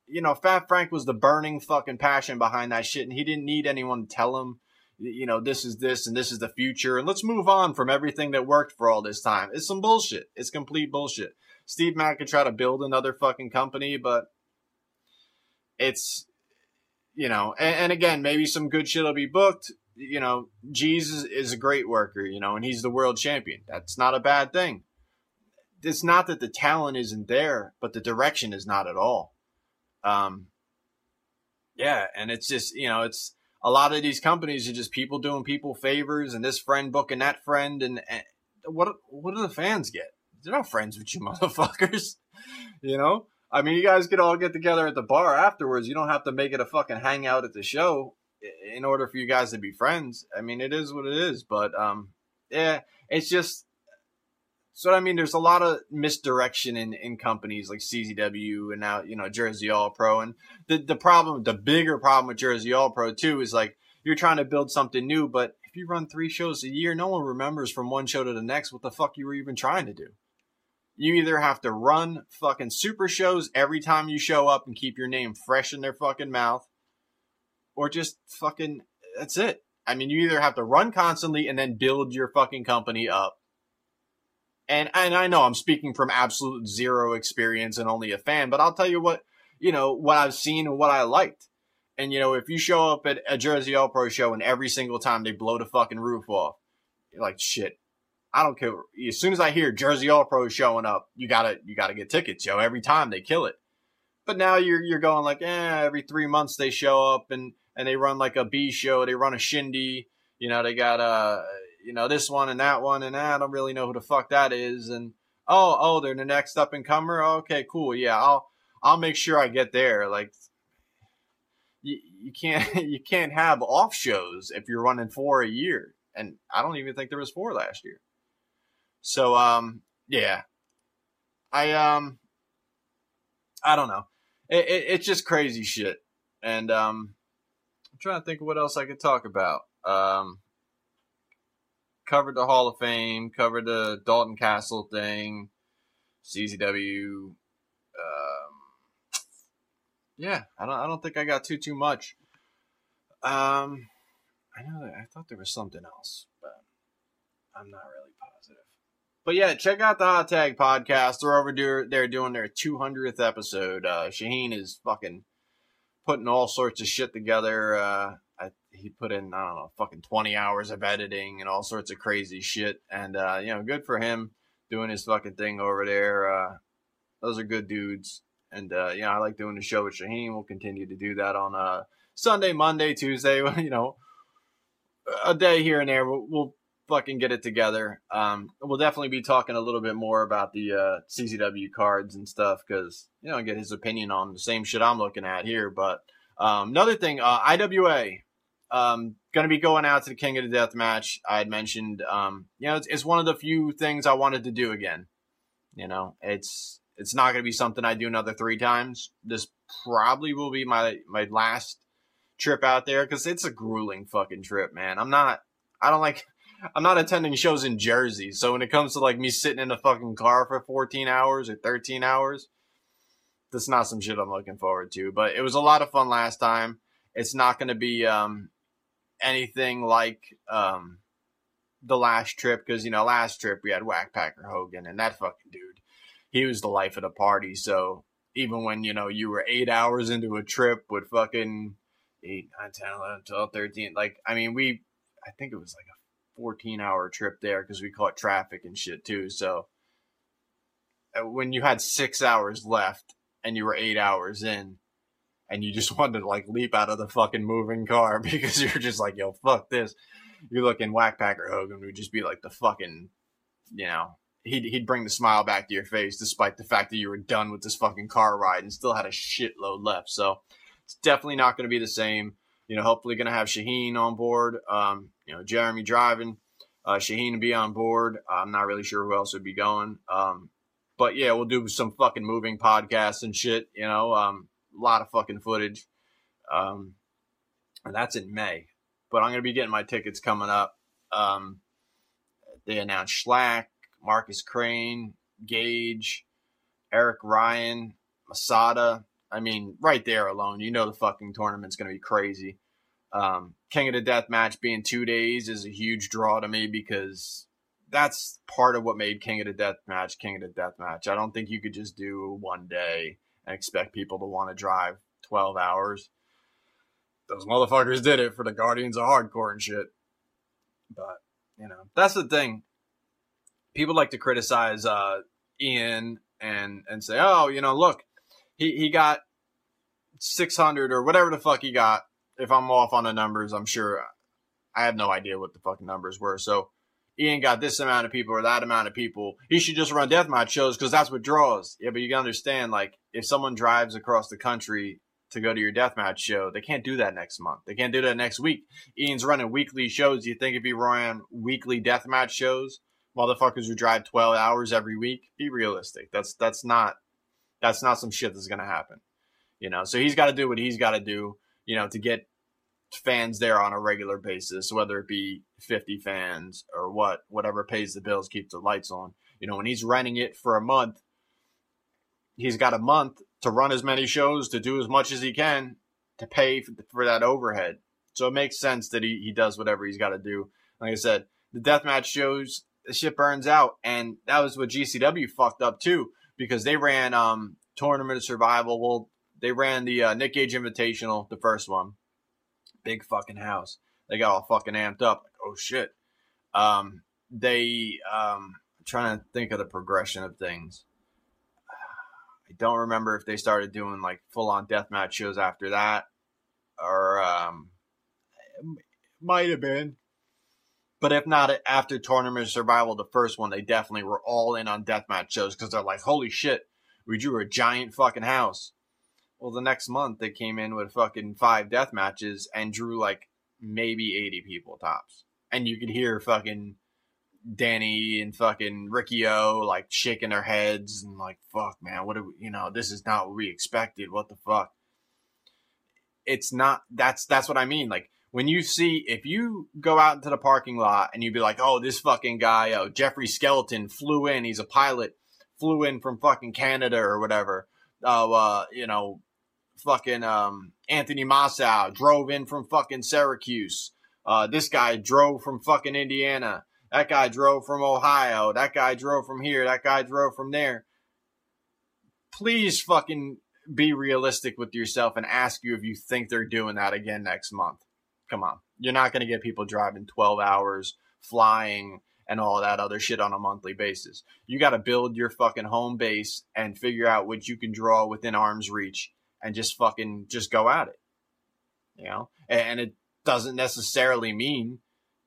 you know, Fat Frank was the burning fucking passion behind that shit, and he didn't need anyone to tell him you know, this is this and this is the future, and let's move on from everything that worked for all this time. It's some bullshit. It's complete bullshit. Steve Mack could try to build another fucking company, but it's, you know, and, and again, maybe some good shit will be booked. You know, Jesus is a great worker, you know, and he's the world champion. That's not a bad thing. It's not that the talent isn't there, but the direction is not at all. Um, yeah, and it's just, you know, it's, a lot of these companies are just people doing people favors and this friend booking that friend and, and what what do the fans get? They're not friends with you motherfuckers. you know? I mean, you guys could all get together at the bar afterwards. You don't have to make it a fucking hangout at the show in order for you guys to be friends. I mean, it is what it is, but um yeah, it's just so I mean, there's a lot of misdirection in, in companies like CZW and now you know Jersey All Pro, and the the problem, the bigger problem with Jersey All Pro too is like you're trying to build something new, but if you run three shows a year, no one remembers from one show to the next what the fuck you were even trying to do. You either have to run fucking super shows every time you show up and keep your name fresh in their fucking mouth, or just fucking that's it. I mean, you either have to run constantly and then build your fucking company up and and I know I'm speaking from absolute zero experience and only a fan, but I'll tell you what you know what I've seen and what I liked. And you know, if you show up at a Jersey All Pro show and every single time they blow the fucking roof off, like shit. I don't care. As soon as I hear Jersey All Pro showing up, you gotta you gotta get tickets, yo. Every time they kill it. But now you're you're going like, eh, every three months they show up and and they run like a B show, they run a shindy. You know, they got uh, you know, this one and that one, and I don't really know who the fuck that is. And oh, oh, they're the next up and comer. Okay, cool. Yeah, I'll I'll make sure I get there. Like you, you can't you can't have off shows if you're running four a year, and I don't even think there was four last year. So um, yeah, I um, I don't know. It, it, it's just crazy shit, and um, I'm trying to think of what else I could talk about. Um, covered the Hall of Fame, covered the Dalton Castle thing, CZW. Um, yeah, I don't. I don't think I got too too much. Um, I know that I thought there was something else, but I'm not really. But yeah, check out the Hot Tag podcast. They're over there. They're doing their 200th episode. Uh, Shaheen is fucking putting all sorts of shit together. Uh, I, he put in I don't know fucking twenty hours of editing and all sorts of crazy shit, and uh, you know, good for him doing his fucking thing over there. Uh, those are good dudes, and uh, yeah, I like doing the show with Shaheen. We'll continue to do that on uh, Sunday, Monday, Tuesday. You know, a day here and there. We'll, we'll fucking get it together. Um, we'll definitely be talking a little bit more about the uh, cards and stuff because you know I get his opinion on the same shit I'm looking at here. But um, another thing, uh, IWA um, going to be going out to the King of the Death match. I had mentioned, um, you know, it's, it's one of the few things I wanted to do again. You know, it's it's not going to be something I do another three times. This probably will be my my last trip out there because it's a grueling fucking trip, man. I'm not. I don't like. I'm not attending shows in Jersey, so when it comes to like me sitting in a fucking car for 14 hours or 13 hours, that's not some shit I'm looking forward to. But it was a lot of fun last time. It's not going to be um, anything like um, the last trip because you know last trip we had Whackpacker Hogan and that fucking dude, he was the life of the party. So even when you know you were eight hours into a trip with fucking 8, 9, 10, 11, 12, 13, like I mean we, I think it was like a 14 hour trip there because we caught traffic and shit too. So uh, when you had six hours left and you were eight hours in, and you just wanted to like leap out of the fucking moving car because you're just like, yo, fuck this. You're looking Whackpacker Hogan would just be like the fucking, you know, he'd, he'd bring the smile back to your face despite the fact that you were done with this fucking car ride and still had a shitload left. So it's definitely not going to be the same. You know, hopefully going to have Shaheen on board. Um, you know, Jeremy driving, uh, Shaheen to be on board. I'm not really sure who else would be going. Um, but yeah, we'll do some fucking moving podcasts and shit. You know, um, a lot of fucking footage. Um, and that's in May. But I'm going to be getting my tickets coming up. Um, they announced Shlak, Marcus Crane, Gage, Eric Ryan, Masada. I mean, right there alone, you know the fucking tournament's going to be crazy. Um, King of the Death match being two days is a huge draw to me because that's part of what made King of the Death match King of the Death match. I don't think you could just do one day and expect people to want to drive 12 hours. Those motherfuckers did it for the Guardians of Hardcore and shit. But, you know, that's the thing. People like to criticize uh, Ian and and say, "Oh, you know, look, he he got 600 or whatever the fuck he got if I'm off on the numbers, I'm sure I have no idea what the fucking numbers were. So ain't got this amount of people or that amount of people. He should just run deathmatch shows because that's what draws. Yeah, but you gotta understand, like, if someone drives across the country to go to your deathmatch show, they can't do that next month. They can't do that next week. Ian's running weekly shows. You think if he ran weekly deathmatch shows, motherfuckers who drive twelve hours every week? Be realistic. That's that's not that's not some shit that's gonna happen. You know, so he's got to do what he's got to do. You know, to get fans there on a regular basis, whether it be 50 fans or what, whatever pays the bills, keeps the lights on. You know, when he's renting it for a month, he's got a month to run as many shows, to do as much as he can, to pay for, for that overhead. So it makes sense that he, he does whatever he's got to do. Like I said, the deathmatch shows, the shit burns out. And that was what GCW fucked up too, because they ran um Tournament of Survival. Well, they ran the uh, Nick Gage Invitational, the first one big fucking house. They got all fucking amped up. Like, oh shit. Um, they um, I'm trying to think of the progression of things. I don't remember if they started doing like full on deathmatch shows after that, or um, might have been. But if not, after Tournament Survival, the first one, they definitely were all in on deathmatch shows because they're like, holy shit, we drew a giant fucking house. Well, the next month they came in with fucking five death matches and drew like maybe 80 people tops. And you could hear fucking Danny and fucking Ricky O like shaking their heads and like, fuck, man, what do we, you know, this is not what we expected. What the fuck? It's not, that's, that's what I mean. Like, when you see, if you go out into the parking lot and you'd be like, oh, this fucking guy, oh, Jeffrey Skeleton flew in, he's a pilot, flew in from fucking Canada or whatever. Oh, uh, you know, fucking um, Anthony Massow drove in from fucking Syracuse. Uh, this guy drove from fucking Indiana. That guy drove from Ohio. That guy drove from here. That guy drove from there. Please fucking be realistic with yourself and ask you if you think they're doing that again next month. Come on. You're not going to get people driving 12 hours, flying, and all that other shit on a monthly basis. You got to build your fucking home base and figure out what you can draw within arm's reach and just fucking just go at it. You know, and it doesn't necessarily mean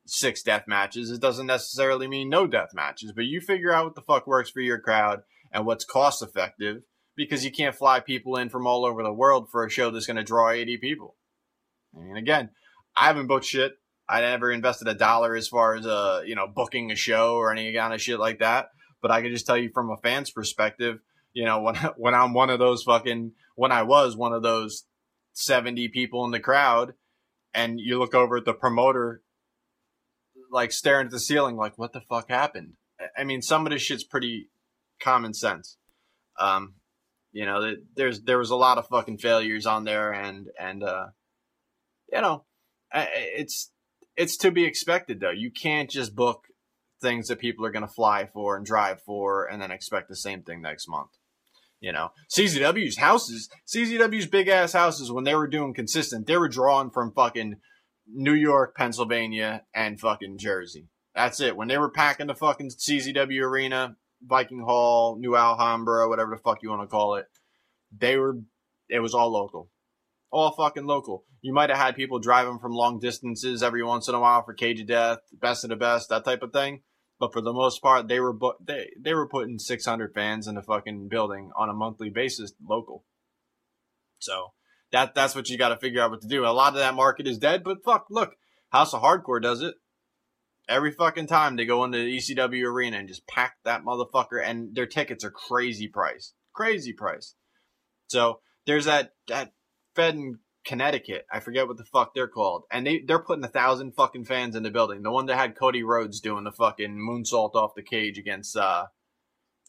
six death matches. It doesn't necessarily mean no death matches, but you figure out what the fuck works for your crowd and what's cost effective because you can't fly people in from all over the world for a show that's going to draw 80 people. And again, I haven't booked shit. I never invested a dollar as far as uh, you know, booking a show or any kind of shit like that. But I can just tell you from a fan's perspective, you know, when when I'm one of those fucking when I was one of those 70 people in the crowd and you look over at the promoter like staring at the ceiling like what the fuck happened? I mean some of this shit's pretty common sense. Um you know there's there was a lot of fucking failures on there and and uh you know it's it's to be expected though. You can't just book things that people are going to fly for and drive for and then expect the same thing next month you know, CZW's houses, CZW's big ass houses, when they were doing consistent, they were drawing from fucking New York, Pennsylvania, and fucking Jersey. That's it. When they were packing the fucking CZW arena, Viking Hall, New Alhambra, whatever the fuck you want to call it, they were, it was all local. All fucking local. You might have had people driving from long distances every once in a while for Cage of Death, Best of the Best, that type of thing. But for the most part, they were bu- they they were putting 600 fans in the fucking building on a monthly basis, local. So that that's what you got to figure out what to do. A lot of that market is dead, but fuck, look, House of Hardcore does it every fucking time they go into the ECW arena and just pack that motherfucker, and their tickets are crazy price, crazy price. So there's that that Fed and Connecticut. I forget what the fuck they're called. And they, they're putting a thousand fucking fans in the building. The one that had Cody Rhodes doing the fucking moonsault off the cage against uh,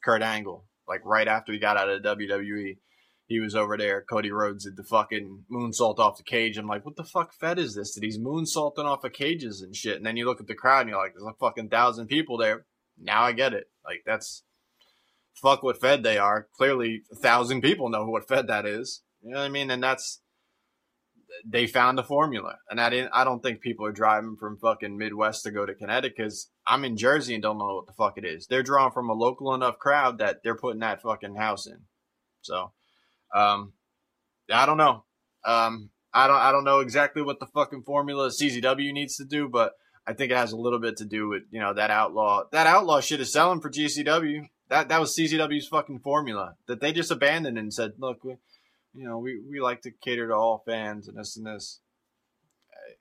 Kurt Angle. Like right after he got out of WWE. He was over there. Cody Rhodes did the fucking moonsault off the cage. I'm like, what the fuck Fed is this? That he's moonsaulting off of cages and shit. And then you look at the crowd and you're like, there's a fucking thousand people there. Now I get it. Like that's fuck what Fed they are. Clearly a thousand people know what Fed that is. You know what I mean? And that's they found the formula, and I didn't. I don't think people are driving from fucking Midwest to go to Connecticut. Cause I'm in Jersey and don't know what the fuck it is. They're drawing from a local enough crowd that they're putting that fucking house in. So, um, I don't know. Um, I don't I don't know exactly what the fucking formula CZW needs to do, but I think it has a little bit to do with you know that outlaw that outlaw shit is selling for GCW. That that was CZW's fucking formula that they just abandoned and said, look, we, you know we, we like to cater to all fans and this and this. Hey,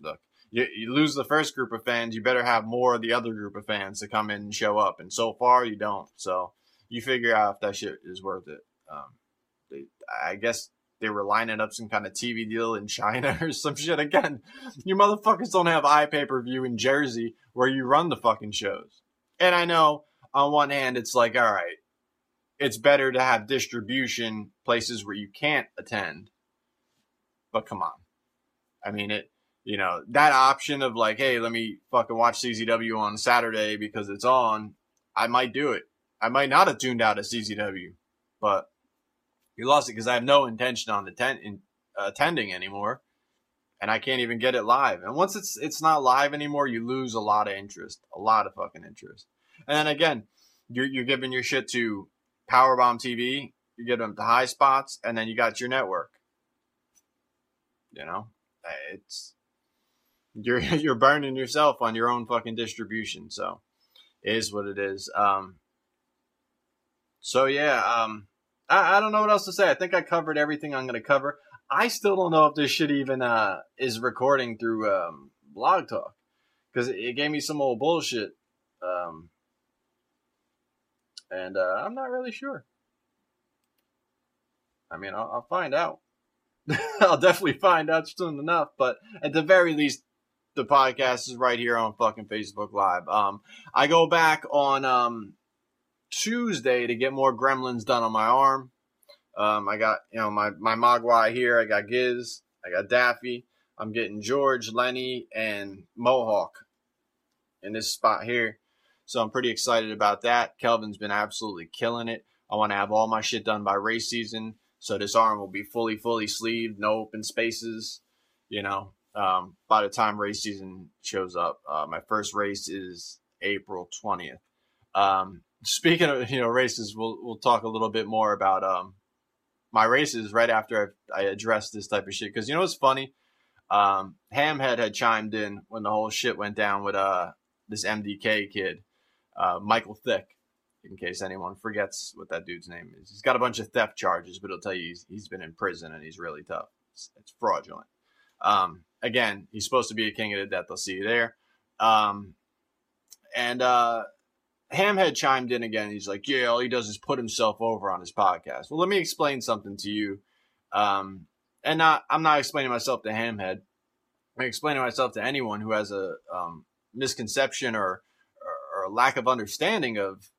look, you, you lose the first group of fans, you better have more of the other group of fans to come in and show up. And so far, you don't. So you figure out if that shit is worth it. Um, they, I guess they were lining up some kind of TV deal in China or some shit. Again, you motherfuckers don't have iPay per view in Jersey where you run the fucking shows. And I know on one hand, it's like, all right, it's better to have distribution places where you can't attend. But come on. I mean, it, you know, that option of like, hey, let me fucking watch CZW on Saturday because it's on, I might do it. I might not have tuned out at CZW, but you lost it because I have no intention on attend- in, uh, attending anymore, and I can't even get it live. And once it's it's not live anymore, you lose a lot of interest, a lot of fucking interest. And then again, you're you're giving your shit to Powerbomb TV, you get them to high spots, and then you got your network. You know, it's you're you're burning yourself on your own fucking distribution. So, is what it is. Um, so yeah, um, I, I don't know what else to say. I think I covered everything I'm going to cover. I still don't know if this shit even uh, is recording through um, Blog Talk because it, it, gave me some old bullshit, um, and uh, I'm not really sure. I mean, I'll, I'll find out. I'll definitely find out soon enough. But at the very least, the podcast is right here on fucking Facebook Live. Um, I go back on um, Tuesday to get more gremlins done on my arm. Um, I got, you know, my, my Mogwai here. I got Giz. I got Daffy. I'm getting George, Lenny, and Mohawk in this spot here. So I'm pretty excited about that. Kelvin's been absolutely killing it. I want to have all my shit done by race season. So this arm will be fully, fully sleeved, no open spaces. You know, um, by the time race season shows up, uh, my first race is April 20th. Um, speaking of you know races, we'll we'll talk a little bit more about um my races right after I, I address this type of shit because you know what's funny. Um, Hamhead had chimed in when the whole shit went down with uh this MDK kid, uh, Michael Thick. In case anyone forgets what that dude's name is, he's got a bunch of theft charges, but he'll tell you he's, he's been in prison and he's really tough. It's, it's fraudulent. Um, again, he's supposed to be a king of the death. I'll see you there. Um, and uh, Hamhead chimed in again. He's like, "Yeah, all he does is put himself over on his podcast." Well, let me explain something to you. Um, and not, I'm not explaining myself to Hamhead. I'm explaining myself to anyone who has a um, misconception or, or, or lack of understanding of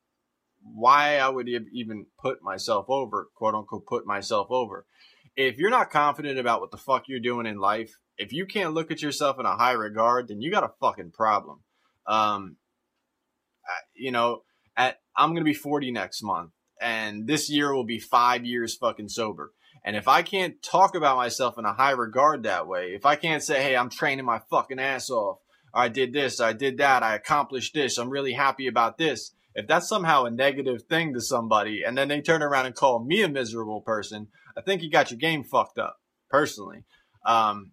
why I would even put myself over, quote unquote, put myself over. If you're not confident about what the fuck you're doing in life, if you can't look at yourself in a high regard, then you got a fucking problem. Um, you know, at I'm gonna be 40 next month, and this year will be five years fucking sober. And if I can't talk about myself in a high regard that way, if I can't say, hey, I'm training my fucking ass off, I did this, I did that, I accomplished this, I'm really happy about this. If that's somehow a negative thing to somebody, and then they turn around and call me a miserable person, I think you got your game fucked up, personally. Um,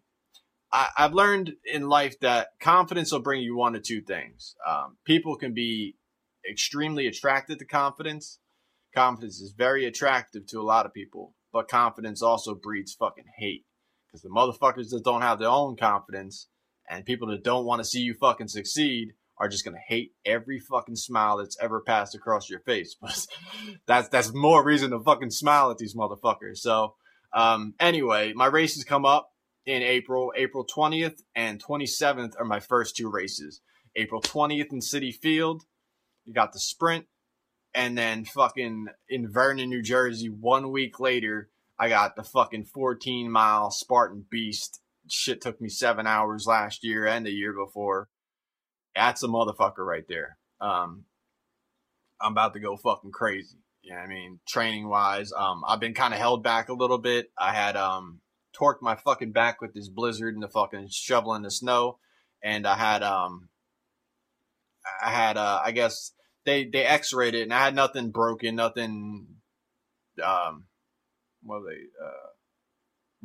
I, have learned in life that confidence will bring you one of two things. Um, people can be extremely attracted to confidence. Confidence is very attractive to a lot of people, but confidence also breeds fucking hate. Because the motherfuckers that don't have their own confidence and people that don't want to see you fucking succeed are just gonna hate every fucking smile that's ever passed across your face. But that's that's more reason to fucking smile at these motherfuckers. So um, anyway, my races come up in April. April 20th and 27th are my first two races. April 20th in Citi Field. You got the sprint. And then fucking in Vernon, New Jersey, one week later, I got the fucking 14 mile Spartan Beast. Shit took me seven hours last year and the year before. That's a motherfucker right there. Um, I'm about to go fucking crazy. What I mean? Training wise, um, I've been kind of held back a little bit. I had, um, torqued my fucking back with this blizzard and the fucking shoveling the snow. And I had, um, I had, uh, I guess they, they x-rayed it and I had nothing broken, nothing, um, what they, uh,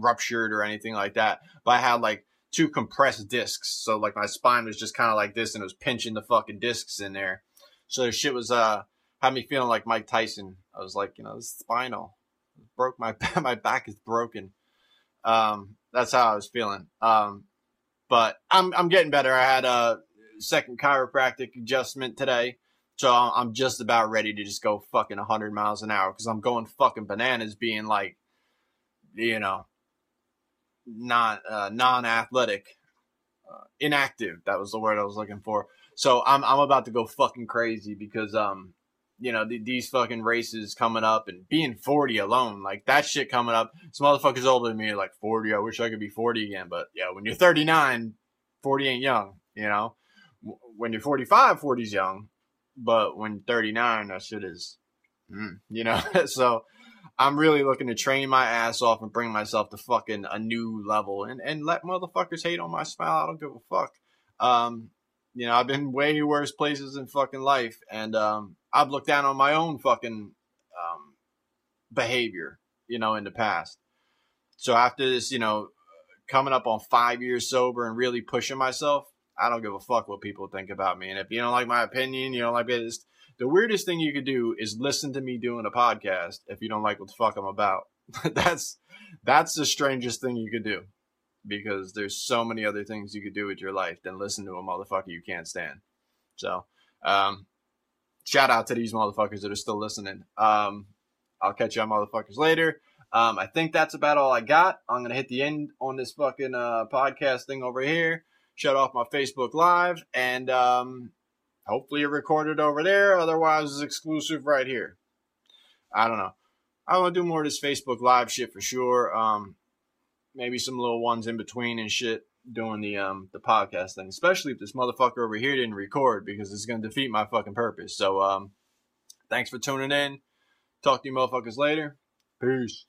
ruptured or anything like that, but I had like two compressed discs. So like my spine was just kind of like this and it was pinching the fucking discs in there. So the shit was uh had me feeling like Mike Tyson. I was like, you know, this spinal broke my my back is broken. Um, that's how I was feeling. Um, but I'm I'm getting better. I had a second chiropractic adjustment today, so I'm just about ready to just go fucking 100 miles an hour because I'm going fucking bananas, being like, you know, not uh, non-athletic, uh, inactive. That was the word I was looking for. So I'm I'm about to go fucking crazy because um you know th- these fucking races coming up and being 40 alone like that shit coming up. Some motherfuckers older than me like 40. I wish I could be 40 again, but yeah, when you're 39, 40 ain't young. You know, when you're 45, 40's young, but when 39, that shit is, mm, you know. so I'm really looking to train my ass off and bring myself to fucking a new level and, and let motherfuckers hate on my smile. I don't give a fuck. Um, you know, I've been way worse places in fucking life, and um, I've looked down on my own fucking um, behavior, you know, in the past. So after this, you know, coming up on five years sober and really pushing myself, I don't give a fuck what people think about me. And if you don't like my opinion, you don't like it, the weirdest thing you could do is listen to me doing a podcast if you don't like what the fuck I'm about. that's that's the strangest thing you could do because there's so many other things you could do with your life than listen to a motherfucker you can't stand. So, um, shout out to these motherfuckers that are still listening. Um, I'll catch you on motherfuckers later. Um, I think that's about all I got. I'm gonna hit the end on this fucking uh, podcast thing over here. Shut off my Facebook Live, and um, Hopefully, it recorded over there. Otherwise, it's exclusive right here. I don't know. I want to do more of this Facebook Live shit for sure. Um, maybe some little ones in between and shit doing the um the podcast thing. Especially if this motherfucker over here didn't record because it's gonna defeat my fucking purpose. So um, thanks for tuning in. Talk to you motherfuckers later. Peace.